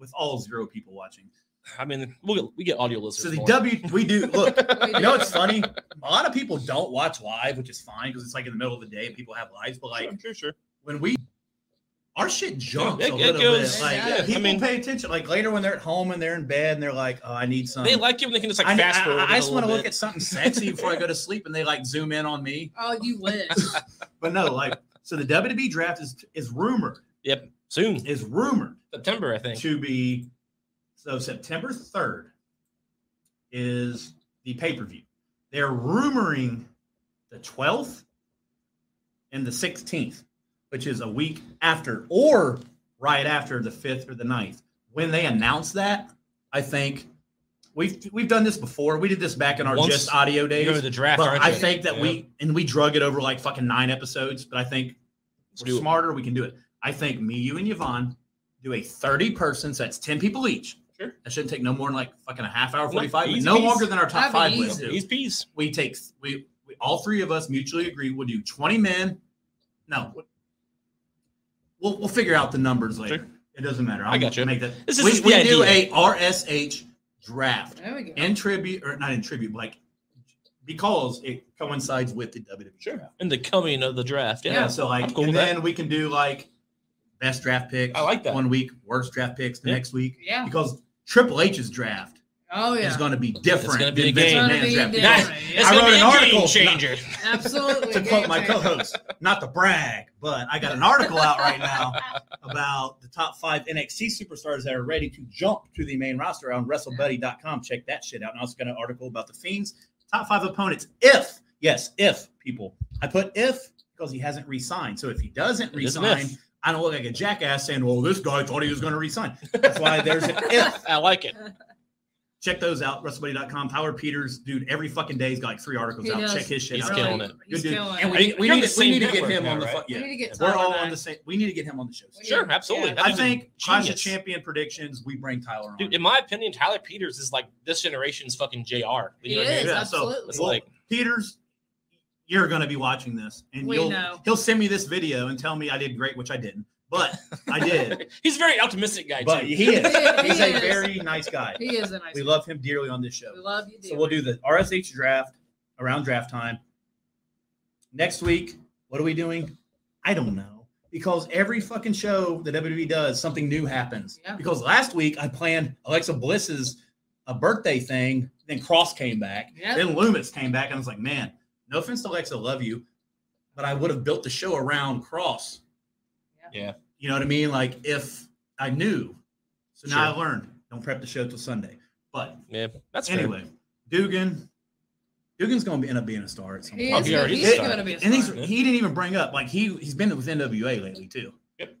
with all zero people watching. I mean, we get, we get audio listeners. So the more. W, we do (laughs) look. We You know, it's funny. A lot of people don't watch live, which is fine because it's like in the middle of the day and people have lives. But like Sure, sure, sure. when we, our shit jumps It- a it little goes- bit. Like Yeah, I people mean- pay attention. Like later when they're at home and they're in bed and they're like, "Oh, I need some." They like it when they can just like I, fast forward. I, it a just want to look at something sexy before I go to sleep, and they like zoom in on me. (laughs) Oh, you wish. (laughs) But no, like so the WWE draft is is rumored Yep, soon is rumored September, I think. to be so September 3rd is the pay-per-view. They're rumoring the 12th and the 16th, which is a week after or right after the 5th or the 9th. When they announce that, I think we've we've done this before. We did this back in our Once just audio You days. go to the draft, I you? think that Yeah. we and we drug it over like fucking nine episodes, but I think Let's we're do it. smarter. We can do it. I think me, you, and Yvonne do a 30 person, so that's 10 people each. Sure. That shouldn't take no more than like fucking a half hour, 45 minutes. No peasy. longer than our top That'd five easy. lists do. These peas. We take, we, we, all three of us mutually agree we'll do 20 men. No, we'll, we'll figure out the numbers later. Sure. It doesn't matter. I got you. Make that. This is we just we the do idea. a RSH draft There we go. in tribute, or not in tribute, but like because it coincides with the WWE. Sure. draft. In the coming of the draft. Yeah. Yeah. so like, cool and with that. then we can do like best draft picks. I like that. One week, worst draft picks the Yeah. next week Yeah. because Triple H's draft Oh yeah. is going to be different. gonna be than a Vince game. It's gonna McMahon's be draft. different. It's I wrote be an a article game changer. Absolutely. to quote my co-host, not to brag, but I got an article out right now (laughs) about the top five NXT superstars that are ready to jump to the main roster on WrestleBuddy.com. Check that shit out. And I also got an article about the Fiends top five opponents. If yes, if people, I put if because he hasn't re-signed. So if he doesn't It is an re-sign, if. I don't look like a jackass saying, "Well, this guy thought he was going to resign." That's why there's an if. (laughs) I like it. (laughs) Check those out. WrestleBuddy.com. Tyler Peters, dude, every fucking day he's got like three articles He out. does. Check his shit He's out. killing it. He's Good dude. killing And it. we, Are need- we need to, we need to get him now, on the right? fu- We yeah. need to get We're all back. on the same. We need to get him on the show. We Sure, need- absolutely. yeah. I think Clash of genius. Champion predictions. We bring Tyler on. Dude, in my opinion, Tyler Peters is like this generation's fucking JR. You He know what I mean? is, Yeah, so- absolutely. It's Well, like Peters, you're going to be watching this, and We you'll know. he'll send me this video and tell me I did great, which I didn't. but I did. (laughs) He's a very optimistic guy But too. he is. (laughs) He He's a very nice guy. He is a nice. Guy. We guy. love him dearly on this show. We love you. So we'll do the RSH draft around draft time. Next week, what are we doing? I don't know. Because every fucking show that WWE does, something new happens. Yeah. Because last week I planned Alexa Bliss's a birthday thing, then Cross came back, Yeah. then Lumis came back, and I was like, man, no offense to Alexa, love you, but I would have built the show around Cross. Yeah. You know what I mean? Like if I knew. So now Sure. I learned. Don't prep the show till Sunday. But Yeah, that's fair. anyway, Dugan, Dugan's going to end up being a star at some point. is, he gonna, already he's going to be a and he's, star. Yeah. he didn't even bring up like he he's been with NWA lately too. Yep.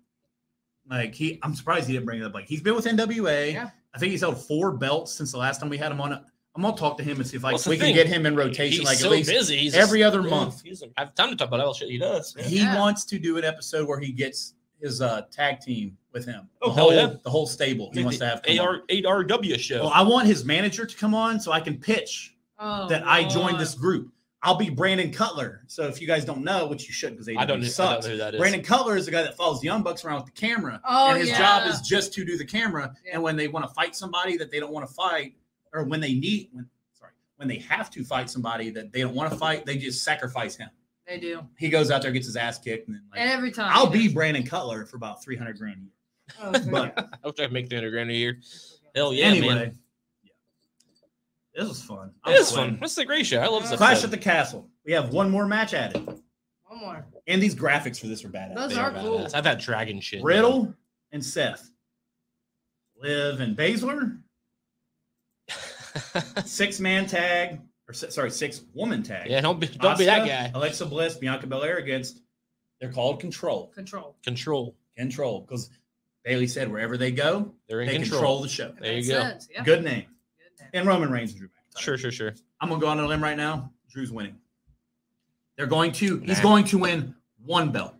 Like he, I'm surprised he didn't bring it up. Like he's been with NWA. Yeah. I think he's held four belts since the last time we had him on. I'm gonna talk to him and see if like Well, that's the we can thing. get him in rotation, He's like so at least busy. He's every just- other yeah, month. He doesn't have time to talk about all the shit he does. He Yeah. wants to do an episode where he gets his uh, tag team with him. Oh, the hell whole, yeah. the whole stable. He wants to have. come on. AR, 8RW show. Well, I want his manager to come on so I can pitch Oh, that I joined Lord. this group. I'll be Brandon Cutler. So if you guys don't know, which you should because I don't, know, I don't sucks. know who that is. Brandon Cutler is the guy that follows the Young Bucks around with the camera, Oh, and his yeah. job is just to do the camera. Yeah. And when they want to fight somebody that they don't want to fight, or when they need, when sorry, when they have to fight somebody that they don't want to fight, they just sacrifice him. They do. He goes out there, gets his ass kicked, and then like, And every time. I'll be does. Brandon Cutler for about three hundred grand a year. Oh, it's But I wish I could make 300 grand a year. Hell yeah, anyway, man. this was fun. It is fun. This is a great show. I love this Clash episode. at the Castle. We have one more match added, One more. and these graphics for this are badass. Those They are badass. cool. I've had dragon shit. Riddle and Seth. Liv and Baszler, six man tag, or sorry, six woman tag. yeah, don't be don't be that guy. Alexa Bliss, Bianca Belair against. They're called Control. Control. Control. Control, because Bayley said wherever they go, They're in they control. control. the show. There you go. Yeah. Good name. Good name. And Roman Reigns and Drew McIntyre. Sure, sure, sure. I'm gonna go on a limb right now. Drew's winning. They're going to. He's going to win one belt,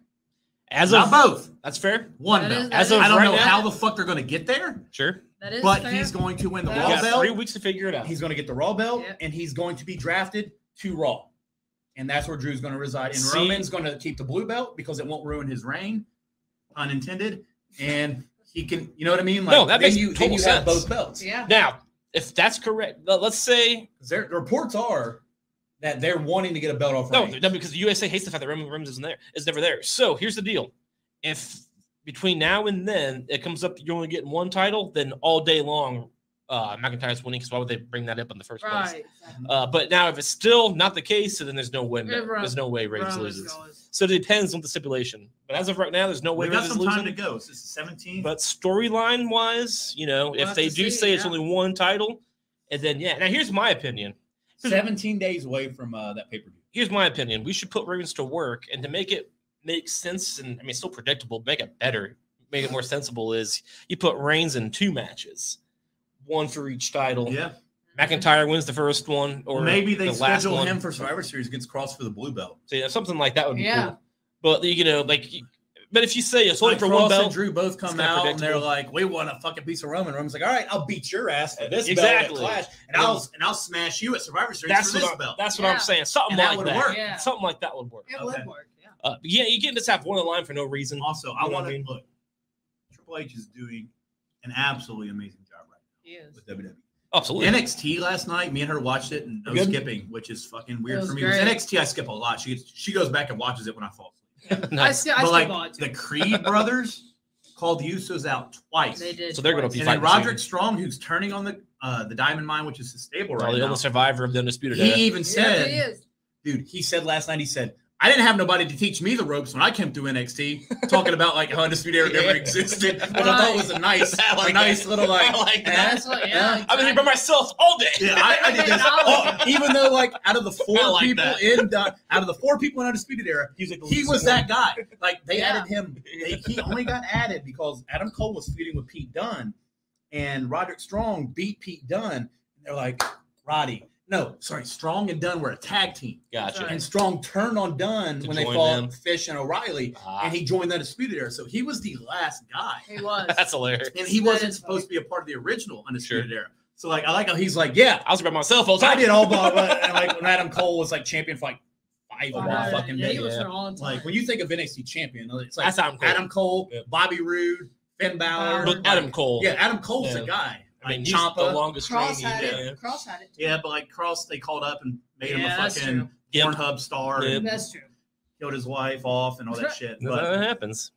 As not of both. that's fair. One That belt. is- that As of I don't right know now- how the fuck they're going to get there, Sure. That is but fair. he's going to win the Raw You got got belt. three weeks to figure it out. He's going to get the Raw belt, Yeah. and he's going to be drafted to Raw, and that's where Drew's going to reside. And See- Roman's going to keep the blue belt because it won't ruin his reign, unintended, and he can. You know what I mean? Like, No, that then makes you then total you have sense. both belts. Yeah. Now, if that's correct, let- let's say there- the reports are that they're wanting to get a belt off. no, Reigns. no, because the USA hates the fact that Roman Reigns isn't there. Is never there. So here's the deal: if between now and then it comes up that you're only getting one title, then all day long, uh, McIntyre's winning. Because why would they bring that up in the first place? Right. Uh, but now, if it's still not the case, then there's no way. Yeah, Ro- There's no way Reigns Roman's loses. goes. So it depends on the stipulation. But as of right now, there's no way we got Reigns is some time losing. to go. This is 17. But storyline wise, you know, We'll if they do see, say it's only one title, and then yeah. Now here's my opinion. 17 days away from uh, that pay per view. Here's my opinion. We should put Reigns to work, and to make it make sense, and I mean, still predictable, make it better, make it more sensible. Is you put Reigns in two matches, one for each title. Yeah. McIntyre wins the first one, or maybe they the last schedule one. him for Survivor Series against Cross for the blue belt. So, yeah, something like that would be Yeah. cool. But you know, like, but if you say it's only Like for Cross one belt, and Drew both come out and they're like, "We want a fucking piece of Roman." Roman's like, "All right, I'll beat your ass for this Exactly. belt Clash, and I'll and I'll smash you at Survivor Series that's for what this I'm, belt." that's what Yeah. I'm saying. Something And that like would that. work. Yeah. Something like that would work. It Okay. would work. Yeah. Uh, yeah, you can't just have one line for no reason. Also, I want to I mean? look. Triple H is doing an absolutely amazing job right He now is. with WWE. Absolutely. NXT last night, me and her watched it and no Good? skipping, which is fucking weird for me. Great. NXT, I skip a lot. She gets, she goes back and watches it when I fall asleep. (laughs) I Nice. still, I but still like bought the. Creed (laughs) brothers called the Usos out twice. They did. So they're gonna twice. be And then fighting Roderick soon. Strong, who's turning on the uh, the Diamond Mine, which is his stable Oh, right the now. only survivor of the undisputed He era. even Yeah, said, he is. dude, he said last night, he said, I didn't have nobody to teach me the ropes when I came through NXT, talking about like how Undisputed Era never existed, which I thought was a nice, (laughs) like a nice that. little like, (laughs) I like eh, that. That's what, yeah. I've been here by myself all day. Yeah, I, I did this. (laughs) Oh, even though, like, out of the four like people that. in the, out of the four people in Undisputed Era, He's like he was that guy. Like, they Yeah. added him. They, he only got added because Adam Cole was feuding with Pete Dunne, and Roderick Strong beat Pete Dunne. And they're like, Roddy, no, sorry, Strong and Dunne were a tag team, Gotcha. and Strong turned on Dunne To when they fought them. Fish and O'Reilly, Ah, and he joined the Undisputed Era. So he was the last guy. He was. (laughs) that's hilarious. And he That wasn't is supposed to be a part of the original Undisputed Era. So like I like how he's like, yeah, I was by myself all the I did all blah (laughs) blah. And like when Adam Cole was like champion for like five all yeah, fucking yeah, day. yeah. there all the time. Like when you think of NXT champion, it's like That's Adam Cole. Adam Cole, Yeah. Bobby Roode, Finn Balor. But Adam Cole. Yeah, Adam Cole's Yeah. the guy. I mean, Like he's the Ciampa. longest Cross reigning. had Yeah. it. Cross had it. Too. Yeah, but like Cross, they called up and made him a that's fucking true. Yep. Pornhub star Yep. and That's true. killed his wife off and all that shit. But That But happens.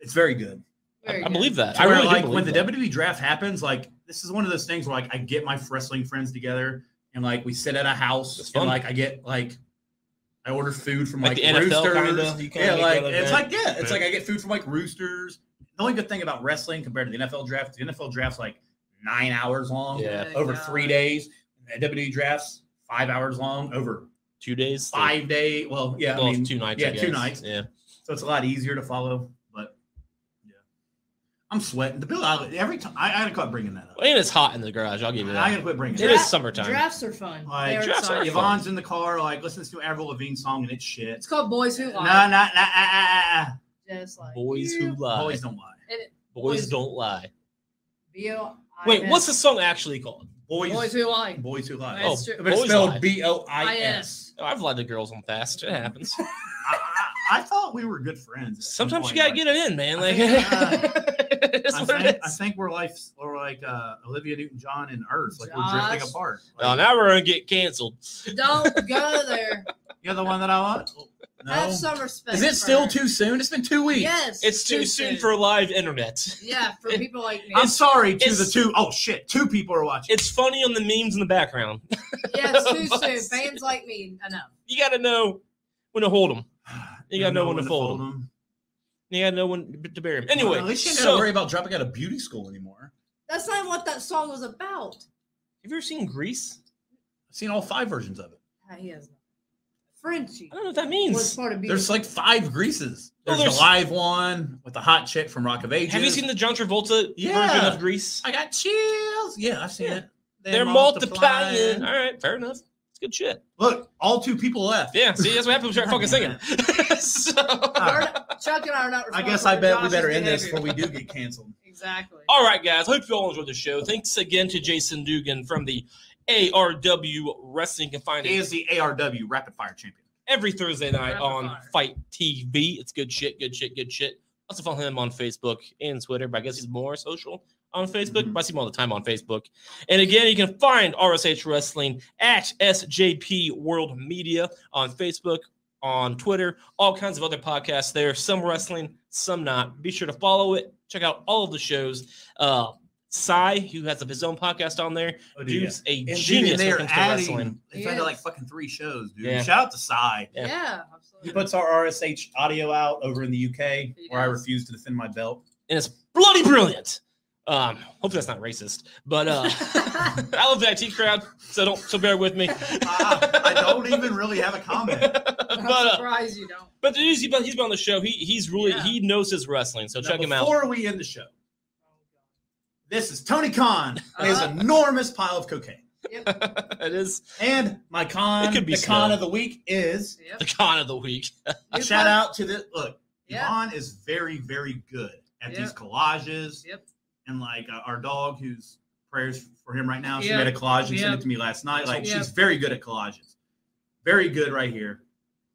it's very good. Very I, I good. believe that. I where, really do like believe when the that. WWE draft happens, like this is one of those things where like I get my wrestling friends together and like we sit at a house It's and fun. like I get like I order food from Like like, the NFL roosters. kinda, you kinda yeah, make like that it's event. like yeah, it's Yeah. like I get food from like roosters. The only good thing about wrestling compared to the NFL draft, the NFL draft's like nine hours long Yeah. over God. three days. The WWE drafts five hours long over two days. five day. Well, yeah, well, I mean, two nights. Yeah, I two nights. Yeah. so it's a lot easier to follow. But yeah, I'm sweating. The Bill Allen every time I, I gotta quit bringing that up. And it's hot in the garage. I'll give you that. I that. gotta quit bringing It it is summertime. Drafts are fun. Like, They're drafts are exciting. fun. Yvonne's in the car, like listens to Avril Lavigne song, and it's shit. It's called Boys Who Nah, Lie. nah, nah, ah, ah, ah. Just like Boys who lie. Boys don't lie. It- Boys Boys- don't lie. B-O-I-S. Wait, what's the song actually called? Boys, Boys Who Lie. boys who lie. That's Oh, true. but it's Boys spelled lie. B O I S. I-S. Oh, I've lied to girls on fast. It happens. (laughs) I, I, I thought we were good friends. at some Sometimes you point, gotta like, get it in, man. I Like, think, uh, (laughs) it's I what it think, I is. think we're like we're like uh, Olivia Newton-John and Earth, like we're drifting Josh. apart. Oh, Like, now we're gonna get canceled. Don't go (laughs) there. You're the one that I want. No. Have some respect. Is it for still her. too soon? It's been two weeks. Yes. It's too soon for live internet. Yeah, for people like me. I'm sorry to It's- the two oh shit, two people are watching. Uh, It's funny on the memes in the background. yeah, it's too But- (laughs) soon. Fans like me enough. You gotta know when to hold them. (sighs) You gotta know when to fold 'em. them. You gotta know when to bury them. Well, Anyway, at least you ain't gotta so, worry about dropping out of beauty school anymore. That's not what that song was about. have you ever seen Grease? I've seen all five versions of it. Ah, He has not. Frenchie I don't know what that was means. part of There's like five greases. Oh, There's, there's- the live one with the hot chick from Rock of Ages. Have you seen the John Travolta Yeah. version of Grease? I got chills. Yeah, I've seen Yeah. it. They're multiplying. All right, fair enough. It's good shit. Look, all two people left. Yeah, see, that's what happens when we start fucking singing. (laughs) (laughs) so, We're not- Chuck and I are not. I guess I for bet we better end this before we do get canceled. (laughs) Exactly. all right, guys. Hope you all enjoyed the show. Thanks again to Jason Dugan from the ARW Wrestling. You can find He it is the ARW Rapid Fire Champion. every Thursday night Rapid on fire. FITE TV. It's good shit, good shit, good shit. Also follow him on Facebook and Twitter, but I guess he's more social on Facebook. Mhm. But I see him all the time on Facebook. And again, you can find RSH Wrestling at SJP World Media on Facebook, on Twitter, all kinds of other podcasts there. Some wrestling, some not. Be sure to follow it. Check out all of the shows. Uh, Cy, who has his own podcast on there, Oh, dude, dude's a And genius and when they're it comes to wrestling. They've He like fucking three shows, dude. Yeah. Shout out to Cy. Yeah. Yeah, He puts our RSH audio out over in the UK, He where I refuse to defend my belt. and it's bloody brilliant. Um, hopefully that's not racist, but uh, (laughs) I love the IT crowd, so don't so bear with me. I, I don't even really have a comment. (laughs) but I'm uh, surprised you don't. but the news, he's been on the show. He he's really Yeah. he knows his wrestling, so Now, check him out. Before we end the show, this is Tony Khan and his Uh-huh. enormous pile of cocaine. (laughs) it is And my con, It could be the con snow. of the week is Yep. the con of the week. (laughs) shout con- out to the look. Yeah. Yvonne is very, very good at Yep. these collages. Yep. And like uh, our dog, who's prayers for him right now. She Yep. made a collage and sent it to me last night. Like Yep. she's very good at collages. Very good right here.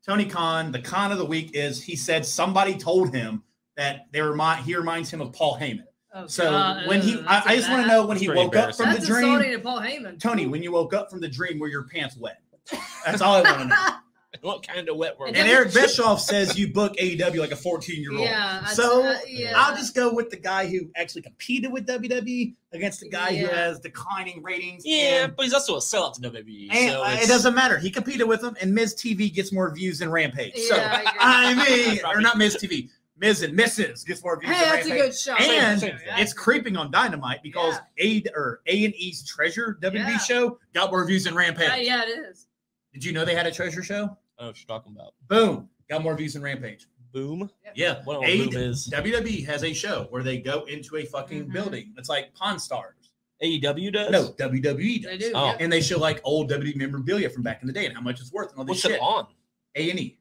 Tony Khan, the con of the week is he said somebody told him that they remind he reminds him of Paul Heyman. Oh, So God, when he, I, I just want to know when That's he woke up from the dream, to Paul Heyman. Tony. When you woke up from the dream, were your pants wet? That's all I want to know. (laughs) what kind of wet work? And And Eric Bischoff says you book AEW like a 14 year old. Yeah. So uh, yeah. I'll just go with the guy who actually competed with WWE against the guy who has declining ratings. yeah, and, but he's also a sellout to WWE. and so uh, it doesn't matter. He competed with him, and Miz TV gets more views than Rampage. So I. I mean, or not Miz TV, Miz and Mrs. gets more views Hey, than that's a Rampage. good show. And Same thing. It's creeping on Dynamite because A or A and E's Treasure WWE Yeah. show got more views than Rampage. Yeah, yeah, it is. Did you know they had a Treasure show? I don't know what you're talking about. Boom, got more views than Rampage. Boom. Yeah, What A- Boom is WWE has a show where they go into a fucking Mhm. building. It's like Pawn Stars. AEW does. No, WWE does. They do. Oh. And they show like old WWE memorabilia from back in the day and how much it's worth and all this what's shit. it on? A and E.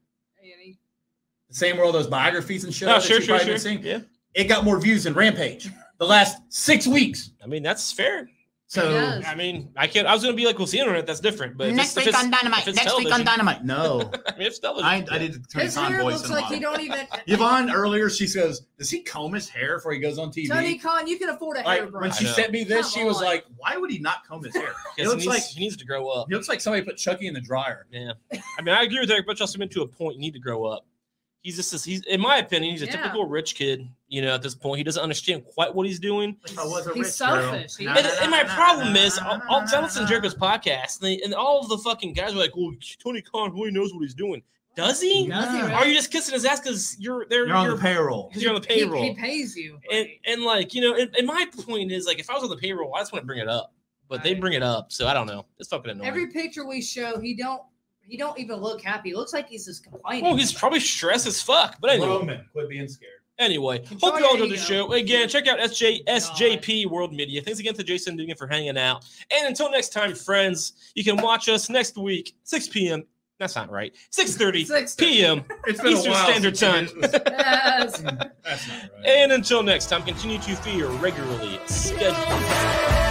A&E. The same where all those biographies and shit. Oh, that sure, you've sure, sure. been seeing. Yeah, It got more views than Rampage the last six weeks. I mean that's fair. So I mean, I can't. I was gonna be like, we'll see internet. That's different. But next week on Dynamite. if it's Next week on Dynamite. No, (laughs) I mean, it's television. I, I did Tony His Khan hair voice looks like while. he don't even. (laughs) Yvonne earlier, she says, "Does he comb his hair before he goes on TV?" Tony Khan, you can afford a like hairbrush. when she sent me this, Come she was on. like, "Why would he not comb his hair? (laughs) it looks he, needs, like he needs to grow up. he looks like somebody put Chucky in the dryer." Yeah, I mean, I agree with Eric Butchelsman to a point. You need to grow up. He's just he's in my opinion, he's a Yeah. typical rich kid. You know, at this point, he doesn't understand quite what he's doing. If I was a He's rich selfish. He- girl. And, and my problem is, I'll, I'll I listen to Jericho's podcast, and, they, and all of the fucking guys are like, "Well, Tony Khan really knows what he's doing." Does he? Does he really? Are you just kissing his ass because you're there? You're on the payroll. because you're on the payroll. He, pays you. and and like you know, and, and my point is like, if I was on the payroll, I just want to bring it up, but they bring it up, so I don't know. It's fucking annoying. Every picture we show, he don't he don't even look happy. It looks like he's just complaining. well, he's probably stressed as fuck. But anyway, Roman, quit being scared. Anyway, Control hope you all enjoyed the show. Again, check out SJ, SJP World Media. Thanks again to Jason Dugan for hanging out. And until next time, friends, you can watch us next week, 6 p.m. That's not right. 6.30 6:30. p.m. It's been Eastern a while Standard Time. we. (laughs) (laughs) Yes. Hmm, that's not right. And until next time, continue to fear regularly scheduled.